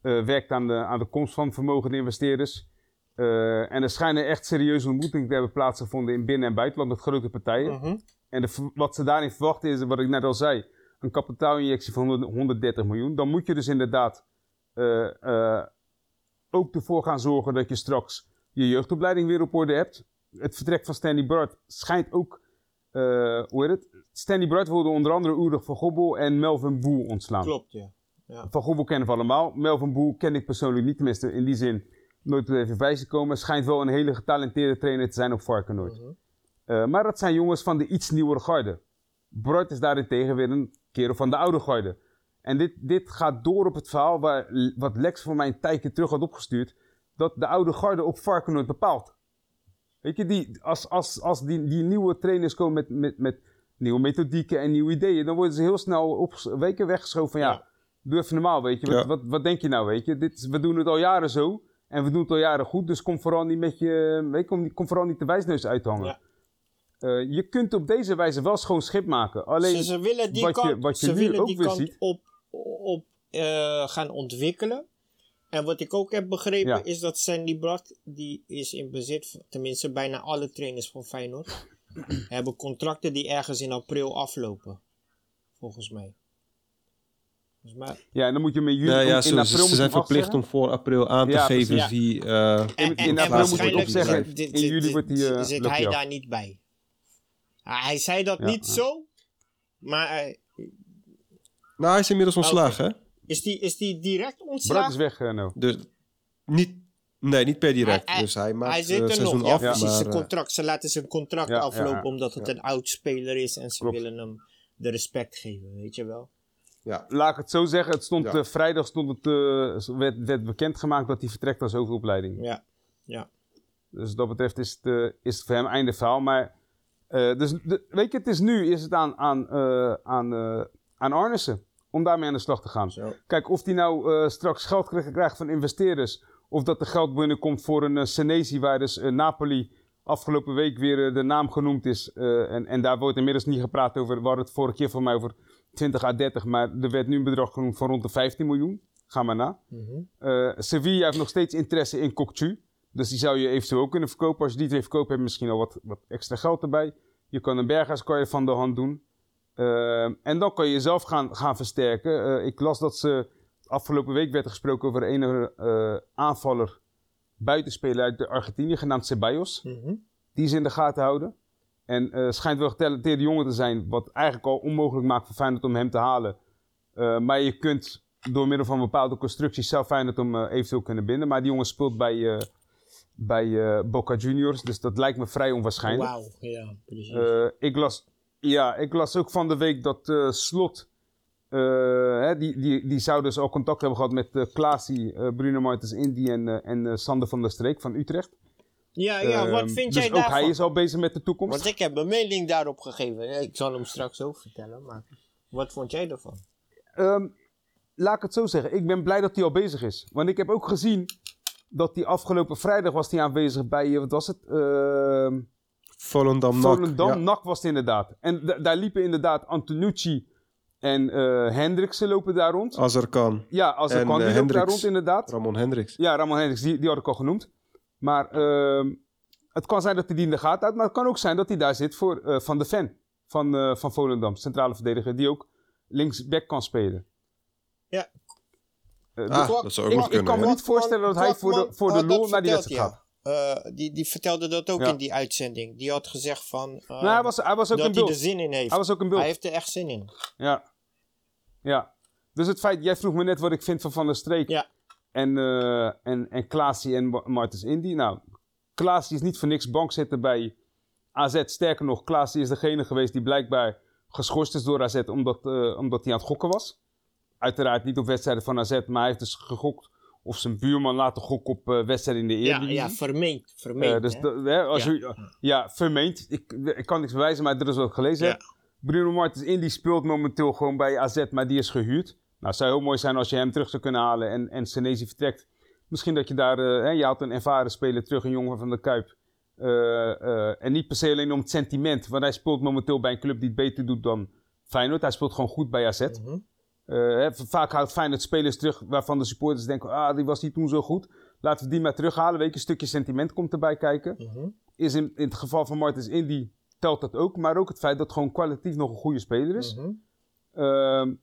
eh, werkt aan de, aan de komst van vermogende investeerders. Eh, en er schijnen echt serieuze ontmoetingen te hebben plaatsgevonden in binnen- en buitenland met grote partijen. Mhm. En de, wat ze daarin verwachten is, wat ik net al zei, een kapitaalinjectie van 100 130 miljoen. Dan moet je dus inderdaad ook ervoor gaan zorgen dat je straks je jeugdopleiding weer op orde hebt. Het vertrek van Stanley Bart schijnt ook, hoe heet het? Stanley Bart wilde onder andere Ulrich van Gobbel en Melvin Boel ontslaan. Klopt, ja. Van Gobbel kennen we allemaal. Melvin Boel ken ik persoonlijk niet, tenminste in die zin nooit even bij zijn komen. Schijnt wel een hele getalenteerde trainer te zijn op Varkenoord. Mhm. Eh, maar dat zijn jongens van de iets nieuwere garde. Bright is daarentegen weer een kerel van de oude garde. En dit, dit gaat door op het verhaal waar, wat Lex voor mij een tijdje terug had opgestuurd. Dat de oude garde op Varkenoord bepaalt. Weet je, die, als, als, als die, die nieuwe trainers komen met, met, met nieuwe methodieken en nieuwe ideeën, dan worden ze heel snel op weken weggeschoven van ja, Ja. doe even normaal, weet je. Wat, Ja. wat, wat denk je nou, weet je? Dit, is- we doen het al jaren zo. En we doen het al jaren goed, dus kom vooral niet met je, weet je, kom, kom vooral niet de wijsneus uithangen. Ja. Eh, je kunt op deze wijze wel schoon schip maken. Alleen, ze, ze willen die wat je- kant, wat je ze nu willen ook die weer kant ziet- op, op eh, gaan ontwikkelen. En wat ik ook heb begrepen Ja. is dat Sandy Blad, die is in bezit, van- tenminste bijna alle trainers van Feyenoord, hebben contracten die ergens in april aflopen. Volgens mij. Volgens mij. ja, dan moet je met jullie Ja, ja, in april ze, zijn verplicht om voor april aan te Ja, geven wie... eh, In- in in april moet je het opzeggen. In juli wordt die, eh, zit hij daar niet bij. Ah, hij zei dat Ja, niet ja. zo, maar eh, Nou, hij is inmiddels ontslagen, hè? Is, die, is die direct ontslagen? is weg, eh, no. Dus niet... Nee, niet per direct. Hij- hij- dus hij maakt Hij eh, zit er seizoen nog, ja, af, precies. maar... zijn eh, contract. Ze laten zijn contract Ja, ja, aflopen ja. omdat het een oud speler is en ze Klopt. willen hem de respect geven, weet je wel. ja. Laat ik het zo zeggen, het stond, Ja. eh, vrijdag stond het, eh, werd, werd bekendgemaakt dat hij vertrekt als hoofdopleiding. Ja, ja. Dus wat dat betreft is het, eh, is het voor hem einde verhaal. Maar eh, dus, de, weet je, het is nu is het aan, aan, eh, aan, eh, aan Arnissen om daarmee aan de slag te gaan. Zo. Kijk, of hij nou eh, straks geld krijgt, van investeerders. Of dat er geld binnenkomt voor een uh, Senesi, waar dus eh, Napoli afgelopen week weer de naam genoemd is. En, en daar wordt inmiddels niet gepraat over. Hadden het vorige keer voor mij over 20 à 30. Maar er werd nu een bedrag genoemd van rond de 15 miljoen. Ga maar na. Mhm. Sevilla heeft nog steeds interesse in Kokchu. Dus die zou je eventueel ook kunnen verkopen. Als je die twee verkoopt, heb je misschien al wat, wat extra geld erbij. Je kan een Berghuis kan je van de hand doen. Eh, en dan kan je jezelf gaan, gaan versterken. Eh, ik las dat ze afgelopen week werd er gesproken over een eh, aanvaller buitenspeler uit de Argentinië, genaamd Ceballos. Mhm. Die is in de gaten houden. En eh schijnt wel getalenteerde jongen te zijn, wat eigenlijk al onmogelijk maakt voor Feyenoord om hem te halen. Maar je kunt door middel van bepaalde constructies zelf Feyenoord eh, eventueel kunnen binden. Maar die jongen speelt bij, bij Boca Juniors, dus dat lijkt me vrij onwaarschijnlijk. Wauw, ja, precies. Ik, las, ja, ik las ook van de week dat eh, Slot, eh, hè, die, die, die zou dus al contact hebben gehad met uh, Klaasie, Bruno Martens Indy en, en Sander van der Streek van Utrecht. ja, ja, wat Ehm, vind dus jij ook daarvan? hij is al bezig met de toekomst. Want ik heb een mening daarop gegeven. Ik zal hem straks ook vertellen, maar wat vond jij ervan? Ehm, laat ik het zo zeggen. Ik ben blij dat hij al bezig is. Want ik heb ook gezien dat hij afgelopen vrijdag was hij aanwezig bij, wat was het? Ehm Volendam, NAC. Volendam, Ja. NAC was het inderdaad. En da- daar liepen inderdaad Antonucci en eh Hendriksen lopen daar rond. Als er kan. Ja, als er En, kan, die eh, loopt daar rond inderdaad. Ramon Hendricks. Ja, Ramon Hendricks, die, die had ik al genoemd. Maar ehm, het kan zijn dat hij die in de gaten houdt. Maar het kan ook zijn dat hij daar zit voor eh, Van de Ven. Van, eh, van Volendam, centrale verdediger. Die ook linksback kan spelen. Ja. Eh, dus Ah, dat zou ook ik, nog ik kunnen. kan me ja. niet voorstellen dat hij voor de, voor de lol naar die wedstrijd gaat. Eh, die, die vertelde dat ook Ja. in die uitzending. Die had gezegd van... eh, nou, hij was, hij was ook dat in hij er zin in heeft. Hij was ook in beeld. Hij heeft er echt zin in. Ja. Ja. Dus het feit, jij vroeg me net wat ik vind van Van der Streek. Ja. En, eh en, en Klaasie en Ma- Martens Indy. Nou, Klaasie is niet voor niks bankzitter bij AZ. Sterker nog, Klaasie is degene geweest die blijkbaar geschorst is door AZ omdat, eh, omdat hij aan het gokken was. Uiteraard niet op wedstrijden van AZ, maar hij heeft dus gegokt of zijn buurman laten gokken op eh, wedstrijden in de Ja, Eredivisie. ja, vermeend. vermeend Eh, dus hè? als Ja. Je, ja, vermeend. Ik, ik kan niks bewijzen, maar dat is wat ik gelezen Ja. heb. Bruno Martens Indy speelt momenteel gewoon bij AZ, maar die is gehuurd. Nou, het zou heel mooi zijn als je hem terug zou kunnen halen en, en Senesi vertrekt. Misschien dat je daar, eh, hè, je haalt een ervaren speler terug, een jongen van de Kuip. En niet per se alleen om het sentiment, want hij speelt momenteel bij een club die het beter doet dan Feyenoord. Hij speelt gewoon goed bij AZ. Mhm. Hè, vaak houdt Feyenoord spelers terug waarvan de supporters denken, ah, die was niet toen zo goed. Laten we die maar terughalen. Weet je, een stukje sentiment komt erbij kijken Mhm. is in, in het geval van Martens Indy telt dat ook. Maar ook het feit dat het gewoon kwalitatief nog een goede speler is. Mhm. Ehm,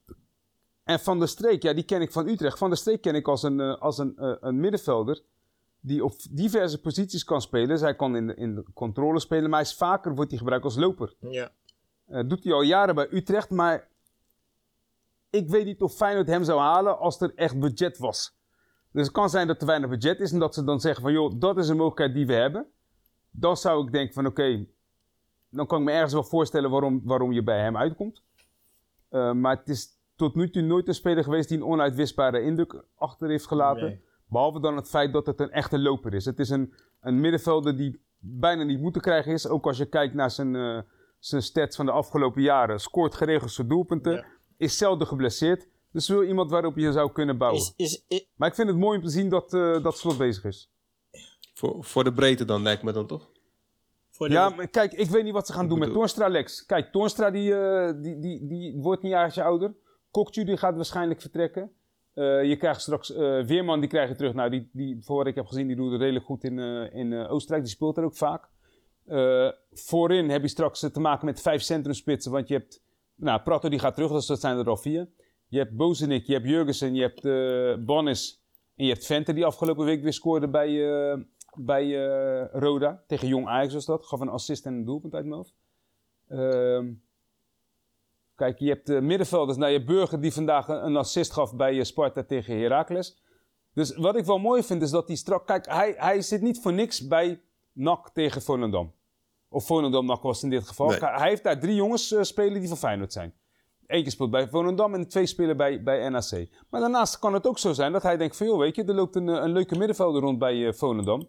en Van der Streek, ja, die ken ik van Utrecht. Van der Streek ken ik als een, eh, als een, eh, een middenvelder die op diverse posities kan spelen. Dus hij kan in de, in de controle spelen, maar hij is vaker wordt hij gebruikt als loper. Ja. Eh, doet hij al jaren bij Utrecht, maar ik weet niet of Feyenoord hem zou halen als er echt budget was. Dus het kan zijn dat er weinig budget is en dat ze dan zeggen van joh, dat is een mogelijkheid die we hebben. Dan zou ik denken van oké, dan kan ik me ergens wel voorstellen waarom, waarom je bij hem uitkomt. Eh, maar het is tot nu toe nooit een speler geweest die een onuitwisbare indruk achter heeft gelaten. Nee. Behalve dan het feit dat het een echte loper is. Het is een, een middenvelder die bijna niet moet te krijgen is. Ook als je kijkt naar zijn, eh, zijn stats van de afgelopen jaren. Scoort geregeld zijn doelpunten. Ja. Is zelden geblesseerd. Dus wel iemand waarop je zou kunnen bouwen. Is, is, i- Maar ik vind het mooi om te zien dat, eh, dat Slot bezig is. Voor, voor de breedte dan, lijkt me dan toch? voor de, Ja, maar kijk, ik weet niet wat ze gaan doen met Toornstra Lex. Kijk, Toornstra die, eh, die, die, die wordt een jaartje ouder. Kokju die gaat waarschijnlijk vertrekken. Eh, je krijgt straks eh, Weerman, die krijg je terug. Nou, die, die, voor wat ik heb gezien, die doet het redelijk goed in, eh, in eh, Oostenrijk. Die speelt er ook vaak. Eh, voorin heb je straks te maken met vijf centrumspitsen. Want je hebt, nou, Prato die gaat terug, dus dat zijn er al vier. Je hebt Bozenik, je hebt Jurgensen, je hebt eh Bonnis en je hebt Vente die afgelopen week weer scoorde bij, eh, bij eh, Roda. Tegen Jong Ajax was dat. Gaf een assist en een doelpunt uit mijn hoofd. Ehm, kijk, je hebt de middenvelders. Nou, je Burger die vandaag een assist gaf bij Sparta tegen Heracles. Dus wat ik wel mooi vind is dat hij strak... Kijk, hij, hij zit niet voor niks bij NAC tegen Volendam. Of Volendam-NAC was het in dit geval. Nee. Hij heeft daar drie jongens eh, spelen die van Feyenoord zijn. Eentje speelt bij Volendam en twee spelen bij, bij NAC. Maar daarnaast kan het ook zo zijn dat hij denkt van... joh, weet je, er loopt een, eh, een leuke middenvelder rond bij eh, Volendam.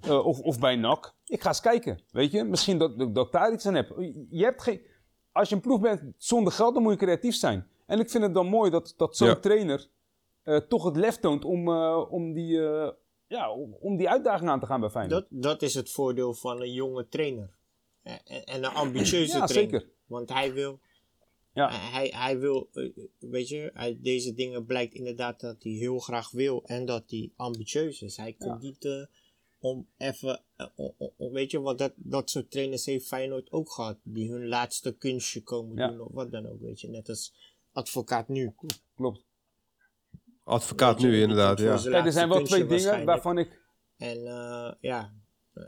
Eh, of, of bij NAC. Ik ga eens kijken, weet je. Misschien dat, dat, ik daar iets aan heb. Je hebt geen... Als je een ploeg bent zonder geld, dan moet je creatief zijn. En ik vind het dan mooi dat, dat zo'n Ja. trainer... eh, toch het lef toont om, eh, om, die, eh, ja, om, om die uitdaging aan te gaan bij Feyenoord. dat, dat is het voordeel van een jonge trainer. En, en- en een ambitieuze Ja, trainer. zeker. Want hij wil, Ja. hij, hij wil eh, weet je, uit deze dingen blijkt inderdaad dat hij heel graag wil en dat hij ambitieus is. Hij komt niet eh, om even, eh, om- om- om- weet je, want dat, dat soort trainers heeft Feyenoord ook gehad. Die hun laatste kunstje komen Ja. doen of wat dan ook, weet je. Net als advocaat nu. Klopt. Advocaat nu inderdaad, ja. Kijk, er zijn wel twee dingen waarvan ik... En eh, ja,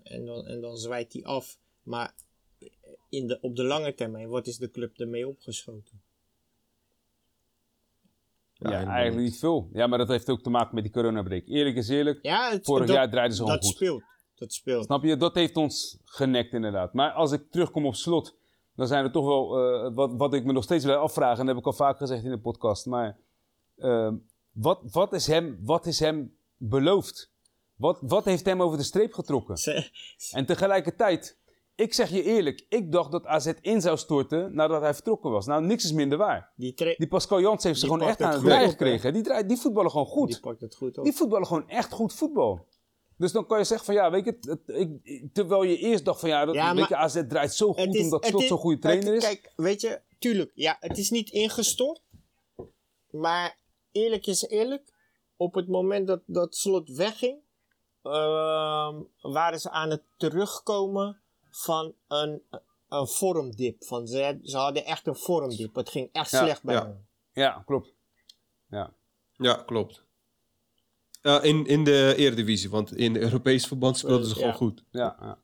en dan, en dan zwaait hij af. Maar in de, op de lange termijn, wat is de club ermee opgeschoten? Ja, eigenlijk niet veel. Ja, maar dat heeft ook te maken met die coronabreak. Eerlijk is eerlijk, Ja, het, vorig dat, jaar draaiden ze gewoon dat goed. speelt. Dat speelt. Snap je? Dat heeft ons genekt inderdaad. Maar als ik terugkom op slot, dan zijn er toch wel eh, wat, wat ik me nog steeds wil afvragen. En dat heb ik al vaak gezegd in de podcast. Maar eh, wat, wat, is hem, wat is hem beloofd? Wat, wat heeft hem over de streep getrokken? En tegelijkertijd, ik zeg je eerlijk, ik dacht dat AZ in zou storten nadat hij vertrokken was. Nou, niks is minder waar. Die, Die Pascal Jans heeft ze gewoon echt aan het draaien gekregen. Die, draait, die voetballen gewoon goed. die pakt het goed op. Die voetballen gewoon echt goed voetbal. Dus dan kan je zeggen van ja, weet je, het- het- ik, terwijl je eerst dacht van ja, dat, Ja, weet je maar AZ draait zo goed is- omdat Slot zo'n goede trainer is. Kijk, weet je, tuurlijk, ja, het is niet ingestort. Maar eerlijk is eerlijk, op het moment dat, dat Slot wegging, ehm, waren ze aan het terugkomen van een, een vormdip. Van ze, ze hadden echt een vormdip. Het ging echt Ja, slecht bij ja. hen. Ja, klopt. Ja. Ja, klopt. In, in de Eredivisie, want in de Europese verband speelden ze Ja. gewoon goed. Ja, ja.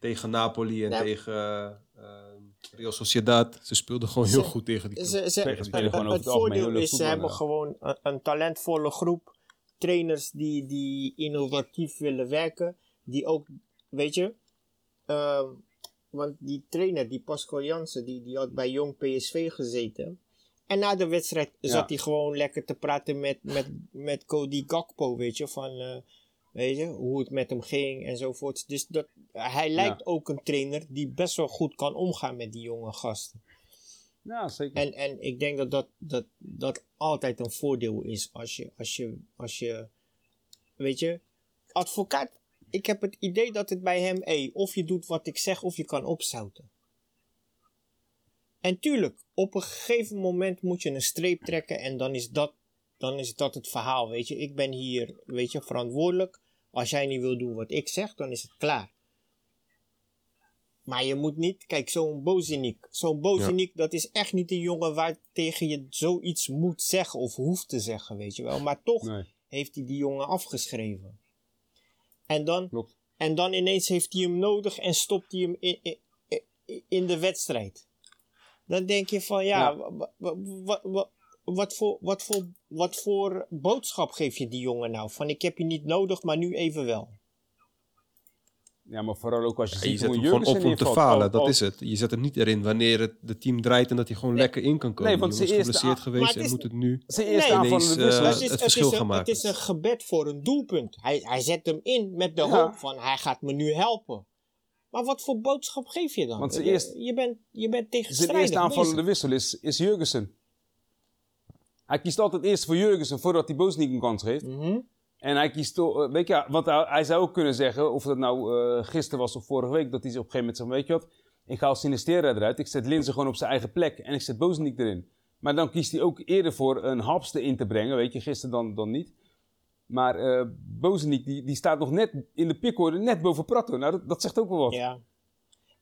Tegen Napoli en Ja. tegen eh, Real Sociedad. Ze speelden gewoon heel Ze- goed tegen die club. Ze, ze, Tegen het- het het voordeel is, ze hebben ja. gewoon een, een talentvolle groep trainers die, die innovatief willen werken. Die ook, weet je, ehm, want die trainer, die Pascal Jansen, die, die had bij Jong PSV gezeten. En na de wedstrijd Ja. zat hij gewoon lekker te praten met, met, met Cody Gakpo, weet je, van, eh, weet je, hoe het met hem ging enzovoort. Dus dat, hij lijkt ook een trainer die best wel goed kan omgaan met die jonge gasten. ja zeker. En, en ik denk dat dat, dat dat altijd een voordeel is als je, als je, als je, weet je, advocaat, ik heb het idee dat het bij hem, hey, of je doet wat ik zeg of je kan opzouten. En tuurlijk, op een gegeven moment moet je een streep trekken en dan is dat, dan is dat het verhaal, weet je. Ik ben hier, weet je, verantwoordelijk. Als jij niet wil doen wat ik zeg, dan is het klaar. Maar je moet niet, kijk, zo'n Bozinik. Zo'n Bozinik, dat is echt niet een jongen waar tegen je zoiets moet zeggen of hoeft te zeggen, weet je wel. Maar toch Nee, heeft hij die jongen afgeschreven. En dan, klopt. en dan ineens heeft hij hem nodig en stopt hij hem in, in, in- de wedstrijd. Dan denk je van ja, Ja. wa- wa- wa- wa- wat, voor, wat, voor, wat voor boodschap geef je die jongen nou? Van ik heb je niet nodig, maar nu even wel. Ja, maar vooral ook als je Ja, ziet je zet hoe hem gewoon op Jurgensen om te falen, Al- dat is het. Je zet hem niet erin wanneer het de team draait en dat hij gewoon lekker in kan komen. Nee, want was eerste geblesseerd geweest en is- moet het nu Zijn eerste Nee, ineens, wissel. eh, het, is, het het, verschil is een, gaan maken. het is een gebed voor een doelpunt. Hij, hij zet hem in met de Ja. hoop van hij gaat me nu helpen. Maar wat voor boodschap geef je dan? Want zijn je, eerste- je bent, je bent zijn tegenstrijdig eerste aanvallende wissel is, is Jurgensen. Hij kiest altijd eerst voor Jurgensen voordat hij Bozeniek een kans geeft. Mhm. En hij kiest toch, eh, weet je, want hij, hij zou ook kunnen zeggen, of dat nou eh, gisteren was of vorige week, dat hij op een gegeven moment zegt, weet je wat, ik haal Sinistera eruit, ik zet Linzen gewoon op zijn eigen plek en ik zet Bozeniek erin. Maar dan kiest hij ook eerder voor een Hapste in te brengen, weet je, gisteren dan, dan niet. Maar eh Bozeniek, die, die staat nog net in de pickorde, net boven Prato. Nou, dat, dat zegt ook wel wat. Ja.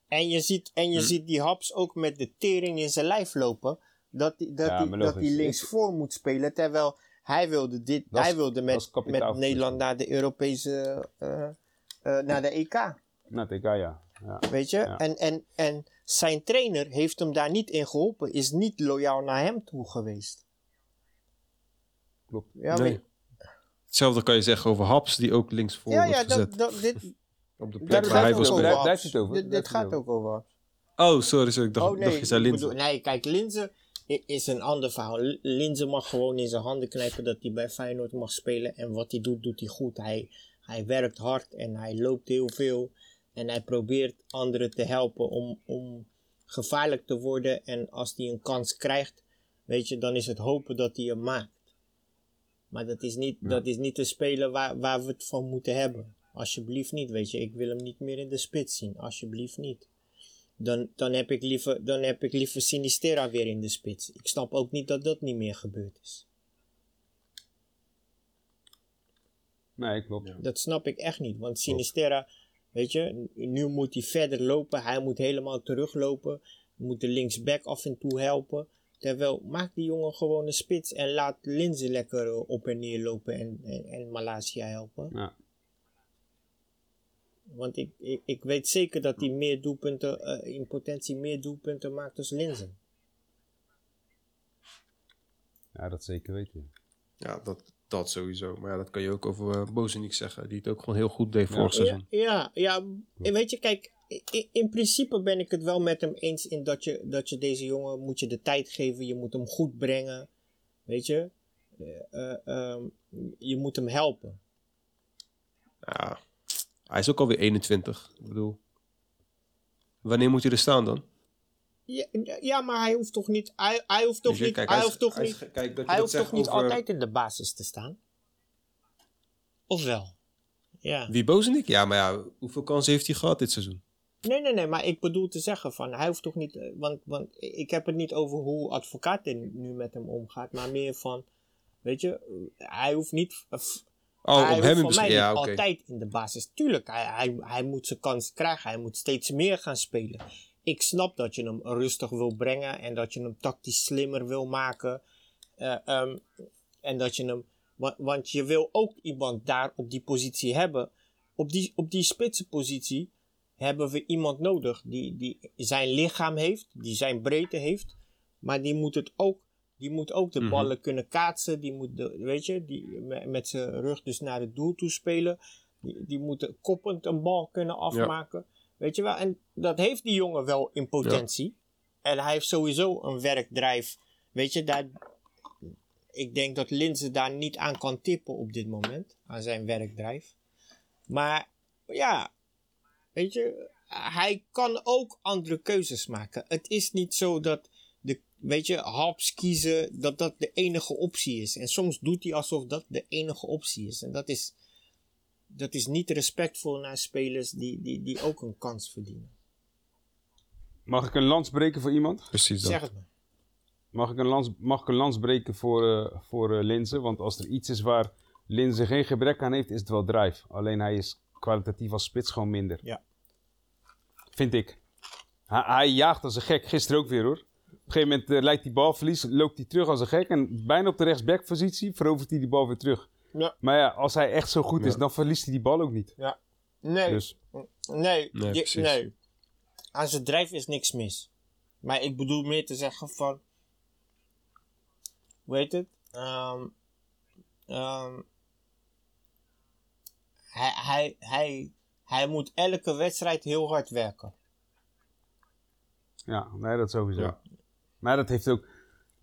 En je ziet, en je ziet die Haps ook met de tering in zijn lijf lopen. Dat hij dat Ja, die, dat die links voor moet spelen. Terwijl hij wilde, dit, Dat is- hij wilde met, Nederland naar de Europese. eh, eh, naar de EK. Nou, TK, ja. ja. Weet je? Ja. En, en, en zijn trainer heeft hem daar niet in geholpen. Is niet loyaal naar hem toe geweest. Klopt. Ja, Nee. maar- Hetzelfde kan je zeggen over Haps, die ook links voor ja, wordt ja gezet. dat, dit, op de plek waar hij over. Daar- daar het over. Dit, dit gaat ook over. Haps. Oh, sorry, sorry. Ik dacht, Oh nee, dacht je zei Linzen. nee, kijk, Linzen is een ander verhaal. Linzen mag gewoon in zijn handen knijpen dat hij bij Feyenoord mag spelen. En wat hij doet, doet hij goed. Hij, hij werkt hard en hij loopt heel veel. En hij probeert anderen te helpen om, om gevaarlijk te worden. En als hij een kans krijgt, weet je, dan is het hopen dat hij hem maakt. Maar dat is niet, dat is niet de speler waar, waar we het van moeten hebben. Alsjeblieft niet, weet je. Ik wil hem niet meer in de spits zien. Alsjeblieft niet. Dan, dan, heb ik liever, dan heb ik liever Sinistera weer in de spits. Ik snap ook niet dat dat niet meer gebeurd is. Nee, klopt. Dat snap ik echt niet. Want Sinistera, weet je, nu moet hij verder lopen. Hij moet helemaal teruglopen. Moet de linksback af en toe helpen. Terwijl, maak die jongen gewoon een spits en laat Linzen lekker eh, op en neer lopen en, en, en Malaysia helpen. Ja. Want ik, ik, ik weet zeker dat hij meer doelpunten, eh, in potentie meer doelpunten maakt als Linzen. ja, dat zeker weten. Ja, dat, dat sowieso. Maar ja, dat kan je ook over uh, Bozenik zeggen. Die het ook gewoon heel goed deed vorig Ja. seizoen. Ja, ja, ja. En weet je, kijk, in, in principe ben ik het wel met hem eens in dat je, dat je deze jongen moet je de tijd geven, je moet hem goed brengen, weet je. Eh, eh, ehm, je moet hem helpen. Ja, hij is ook alweer 21. Ik bedoel, wanneer moet hij er staan dan? Ja, ja, maar hij hoeft toch niet, hij, hij hoeft toch je, niet, kijk, hij is- hoeft toch hij is- niet, kijk, dat je hij dat hoeft toch zegt niet over- altijd in de basis te staan? Of wel? Ja. Wie Bozenik? Ja, maar ja, hoeveel kansen heeft hij gehad dit seizoen? Nee, nee, nee, maar ik bedoel te zeggen van, hij hoeft toch niet, eh, want, want ik heb het niet over hoe advocaat nu met hem omgaat, maar meer van, weet je, hij hoeft niet, eh, Oh, hij op hem voor mij. Ja, altijd in de basis. Tuurlijk, hij, hij, hij moet zijn kans krijgen, hij moet steeds meer gaan spelen. Ik snap dat je hem rustig wil brengen en dat je hem tactisch slimmer wil maken. Eh, ehm, en dat je hem, wa- want je wil ook iemand daar op die positie hebben. Op die, op die spitsenpositie hebben we iemand nodig die, die zijn lichaam heeft, die zijn breedte heeft, maar die moet het ook, die moet ook de Mhm. ballen kunnen kaatsen, die moet, de, weet je, die met, zijn rug dus naar het doel toe spelen, die, die moeten koppend een bal kunnen afmaken, weet je wel, en dat heeft die jongen wel in potentie, en hij heeft sowieso een werkdrijf, weet je, daar, ik denk dat Linzen daar niet aan kan tippen op dit moment, aan zijn werkdrijf, maar ja, Weet je, hij kan ook andere keuzes maken. Het is niet zo dat, weet je, Haps kiezen, dat dat de enige optie is. En soms doet hij alsof dat de enige optie is. En dat is, dat is niet respectvol naar spelers die, die, die ook een kans verdienen. Mag ik een lans breken voor iemand? Precies dat. Zeg het maar. Mag ik een lans, mag ik een lans breken voor, eh voor eh, Linzen? Want als er iets is waar Linzen geen gebrek aan heeft, is het wel drive. Alleen hij is kwalitatief als spits gewoon minder. Ja. Vind ik. Hij, hij jaagt als een gek. Gisteren ook weer hoor. Op een gegeven moment eh, lijkt hij balverlies, loopt hij terug als een gek. En bijna op de rechtsbackpositie verovert hij die bal weer terug. Ja. Maar ja, als hij echt zo goed is, dan verliest hij die bal ook niet. Ja. Nee, Dus nee, Nee, die- nee. Aan zijn drijf is niks mis. Maar ik bedoel meer te zeggen van... Hoe heet het? Ehm, ehm, hij, hij, hij, hij moet elke wedstrijd heel hard werken. ja, nee, dat sowieso. Ja. Maar dat heeft ook,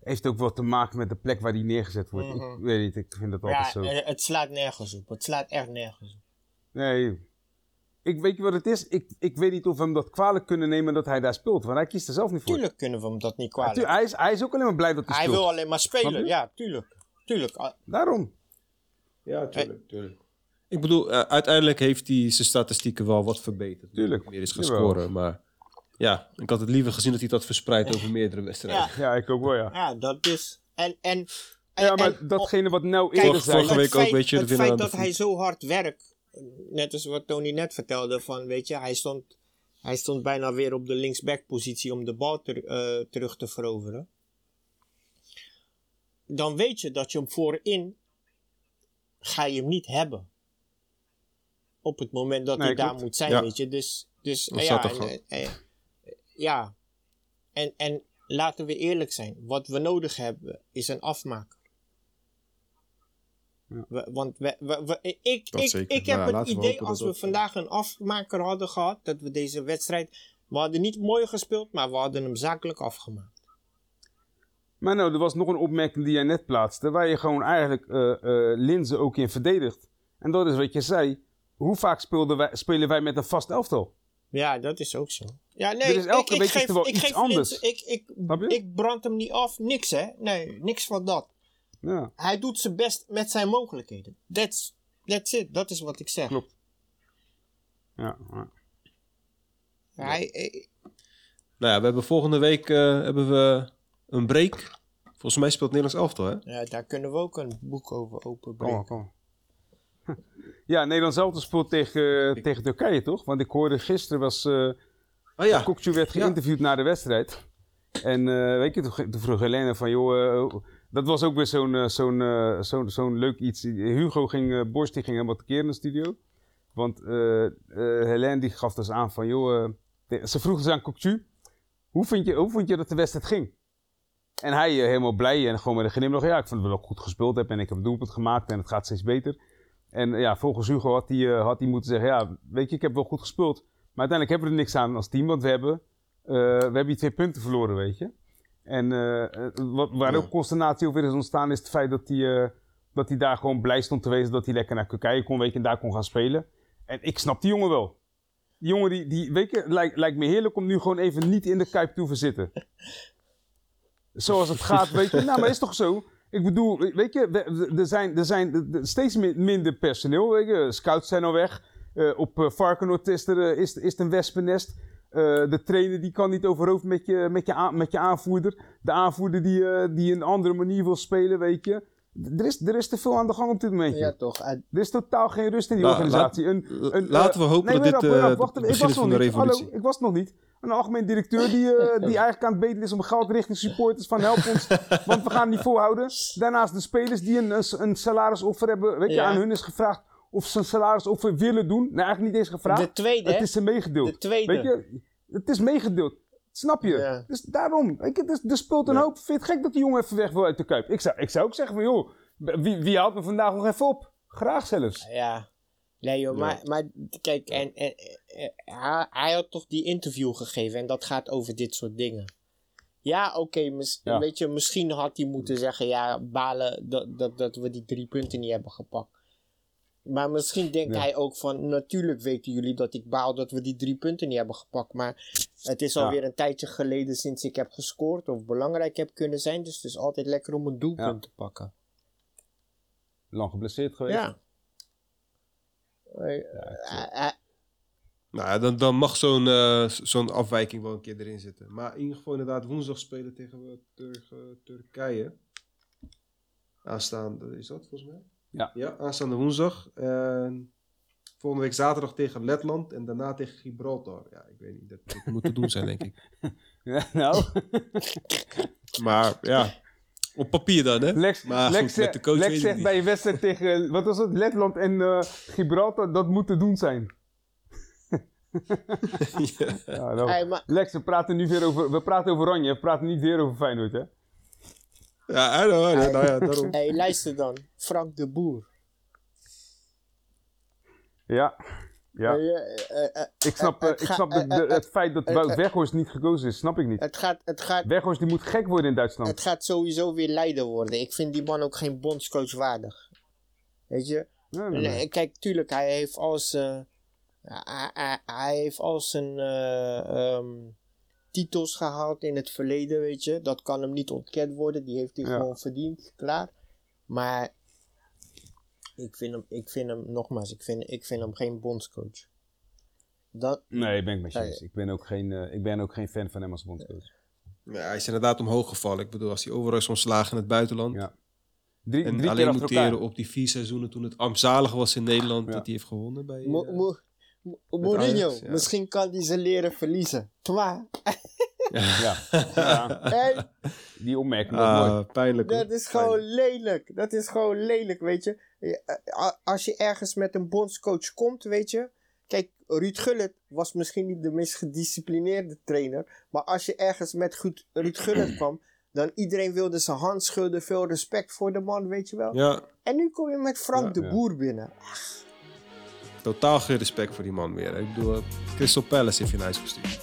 heeft ook wat te maken met de plek waar die neergezet wordt. Mhm. Ik weet niet, ik vind dat altijd zo. eh, het slaat nergens op. Het slaat echt nergens op. Nee, ik weet je wat het is? Ik, ik weet niet of we hem dat kwalijk kunnen nemen dat hij daar speelt. Want hij kiest er zelf niet voor. Tuurlijk kunnen we hem dat niet kwalijk. tu- hij, is, hij is ook alleen maar blij dat hij, hij speelt. wil alleen maar spelen. Ja, tuurlijk. Tuurlijk. Daarom. Ja, tuurlijk, tuurlijk. Ik bedoel, eh, uiteindelijk heeft hij zijn statistieken wel wat verbeterd. Tuurlijk. Meer is gaan scoren, maar... Ja, ik had het liever gezien dat hij dat verspreidt over meerdere wedstrijden. Ja, Ja, ik ook wel, ja. ja, dat is. En, en, en- Ja, maar en- datgene wat nou eerder Vorige- zei... vorige het week ook, feit- weet je, de Het feit dat hij zo hard werkt, net als wat Tony net vertelde, van weet je, hij stond, hij stond bijna weer op de linksback-positie om de bal ter- eh, terug te veroveren. Dan weet je dat je hem voorin, ga je hem niet hebben. Op het moment dat Nee, hij daar klopt. moet zijn, Ja. weet je. Dus, dus Dat ja, en, ja. En, en laten we eerlijk zijn, wat we nodig hebben is een afmaker. Ja. We- want we, we, we- ik, Dat ik, zeker. ik heb Maar het idee als we vandaag een afmaker hadden gehad, dat we deze wedstrijd, we hadden niet mooi gespeeld, maar we hadden hem zakelijk afgemaakt. Maar nou, er was nog een opmerking die jij net plaatste, waar je gewoon eigenlijk eh Linzen ook in verdedigt. En dat is wat je zei. Hoe vaak wij, spelen wij met een vast elftal? Ja, dat is ook zo. Ja, nee, Er is elke week is er wel iets anders. Ik, ik, ik brand hem niet af, niks hè. Nee, niks van dat. Ja, Hij doet zijn best met zijn mogelijkheden. That's, that's it, dat is wat ik zeg. klopt. Ja, ja. Hij, Nou ja, we hebben volgende week eh, hebben we een break. Volgens mij speelt Nederlands elftal, hè? ja, daar kunnen we ook een boek over Kom openbreken. maar, kom maar. Ja, Nederland zelf speelt tegen, tegen Turkije, toch? Want ik hoorde gisteren was... Oh ja, Kokcu werd Ja. geïnterviewd na de wedstrijd. En eh, weet je, toen, vroeg Helene van, joh, eh, dat was ook weer zo'n zo'n zo'n zo'n leuk iets. Hugo ging, Borst, die ging helemaal tekeer in de studio. Want Helene die gaf dus aan van, joh, ze vroeg dus aan Kokcu, hoe vind, je, hoe vond je dat de wedstrijd ging? En hij helemaal blij en gewoon met een glimlach, ja, ik vond het wel goed gespeeld heb en ik heb een doelpunt gemaakt en het gaat steeds beter. En ja, volgens Hugo had hij, eh, had hij moeten zeggen, ja, weet je, ik heb wel goed gespeeld. Maar uiteindelijk hebben we er niks aan als team, want we hebben, eh, we hebben hier twee punten verloren, weet je. En eh, wat, waar Ja. ook consternatie over is ontstaan, is het feit dat hij, dat hij daar gewoon blij stond te wezen dat hij lekker naar Turkije kon, weet je, en daar kon gaan spelen. En ik snap die jongen wel. Die jongen, die, die weet je, lijkt, lijkt me heerlijk om nu gewoon even niet in de Kuip te hoeven zitten. Zoals het gaat, weet je. Nou, maar is toch zo? Ik bedoel, weet je, er zijn, er zijn steeds min- minder personeel, weet je. Scouts zijn al weg. Eh, op uh, Varkenoord is, er, eh, is, is het een wespennest. Eh, de trainer die kan niet overhoofd met je, met, je met je aanvoerder. De aanvoerder die, eh, die een andere manier wil spelen, weet je. Er is, er is te veel aan de gang op dit moment. Ja, toch. Er is totaal geen rust in die La- organisatie. een, een, laten we eh, hopen nee, dat dit, wacht, eh, wacht, ik begin was is van nog de niet. Hallo, revolutie. ik was nog niet. Een algemeen directeur die, eh, die eigenlijk aan het bedelen is om geld richting supporters van help ons, want we gaan het niet volhouden. Daarnaast de spelers die een, een, een salarisoffer hebben, weet je, Ja. aan hun is gevraagd of ze een salarisoffer willen doen. Nee, eigenlijk niet eens gevraagd. De tweede, het is ze meegedeeld. De tweede. Weet je, het is meegedeeld. Snap je? Ja. Dus daarom, je, dus, er speelt een Ja. hoop. Vind je het gek dat die jongen even weg wil uit de Kuip? Ik zou, ik zou ook zeggen van, joh, wie, wie haalt me vandaag nog even op? Graag zelfs. Ja. Nee joh, Ja. maar, maar kijk, en, en, hij, had toch die interview gegeven en dat gaat over dit soort dingen. Ja, oké, mis- Ja. weet je, misschien had hij moeten zeggen, ja, balen dat, dat, dat we die drie punten niet hebben gepakt. Maar misschien denkt Ja. hij ook van, natuurlijk weten jullie dat ik baal dat we die drie punten niet hebben gepakt. Maar het is Ja. alweer een tijdje geleden sinds ik heb gescoord of belangrijk heb kunnen zijn. Dus het is altijd lekker om een doelpunt Ja. te pakken. Lang geblesseerd geweest. Ja. Eh, eh, eh, Nou, ja, dan, dan mag zo'n eh, zo'n afwijking wel een keer erin zitten. Maar in ieder geval inderdaad woensdag spelen tegen, tegen Turkije. Aanstaande, is dat volgens mij? Ja. Ja, aanstaande woensdag. En volgende week zaterdag tegen Letland en daarna tegen Gibraltar. Ja, ik weet niet, dat, dat moet te doen zijn denk ik. Ja, nou, Maar ja, op papier dan hè. Lex, Maar goed, Lex, met de coach Lex weet ik zegt niet. bij je wedstrijd tegen, wat was het, Letland en eh, Gibraltar, dat moet te doen zijn. ja. Ja, nou, hey, maar, Lex, we praten nu weer over, we praten over Oranje, we praten niet weer over Feyenoord, hè? Ja, I know, I know. nou ja, daarom. hey, luister dan. Frank de Boer. Ja, ja. Eh, eh, eh, Ik snap, het ik snap de, de- het feit dat Wout Weghorst niet gekozen is, snap ik niet. het, gaat, het, gaat, Weghorst die moet gek worden in Duitsland. het gaat sowieso weer leider worden. Ik vind die man ook geen bondscoach waardig. Weet je? Nee, nee, nee. Nee, Kijk, tuurlijk, hij heeft al zijn, Ja, hij, hij- heeft al zijn eh, ehm, titels gehaald in het verleden, weet je. Dat kan hem niet ontkend worden. Die heeft hij Ja. gewoon verdiend, klaar. Maar ik vind hem, ik vind hem nogmaals, ik vind, ik vind hem geen bondscoach. Dat, Nee, ben ik met je Nee. eens. Ik ben ook geen, eh, ik ben ook geen fan van hem als bondscoach. Ja, hij is inderdaad omhoog gevallen. Ik bedoel, als hij overal is ontslagen in het buitenland. Ja. Drie, En drie alleen keer noteren elkaar. op die vier seizoenen toen het armzalig was in Nederland. Ja. Dat hij heeft gewonnen bij... Mo- eh, Mo- Mo- Mourinho, Ajax, ja. misschien kan hij ze leren verliezen. Twa. Ja. ja. Die opmerking was mooi. ah, pijnlijk. hoor. dat is gewoon lelijk. Dat is gewoon lelijk, weet je. Eh, a- Als je ergens met een bondscoach komt, weet je. Kijk, Ruud Gullit was misschien niet de meest gedisciplineerde trainer. Maar als je ergens met goed Ruud Gullit kwam, dan iedereen wilde zijn hand schudden. Veel respect voor de man, weet je wel. Ja, En nu kom je met Frank Ja, de ja. Boer binnen. totaal geen respect voor die man meer. Ik bedoel, eh, Crystal Palace heeft je naar huis gestuurd.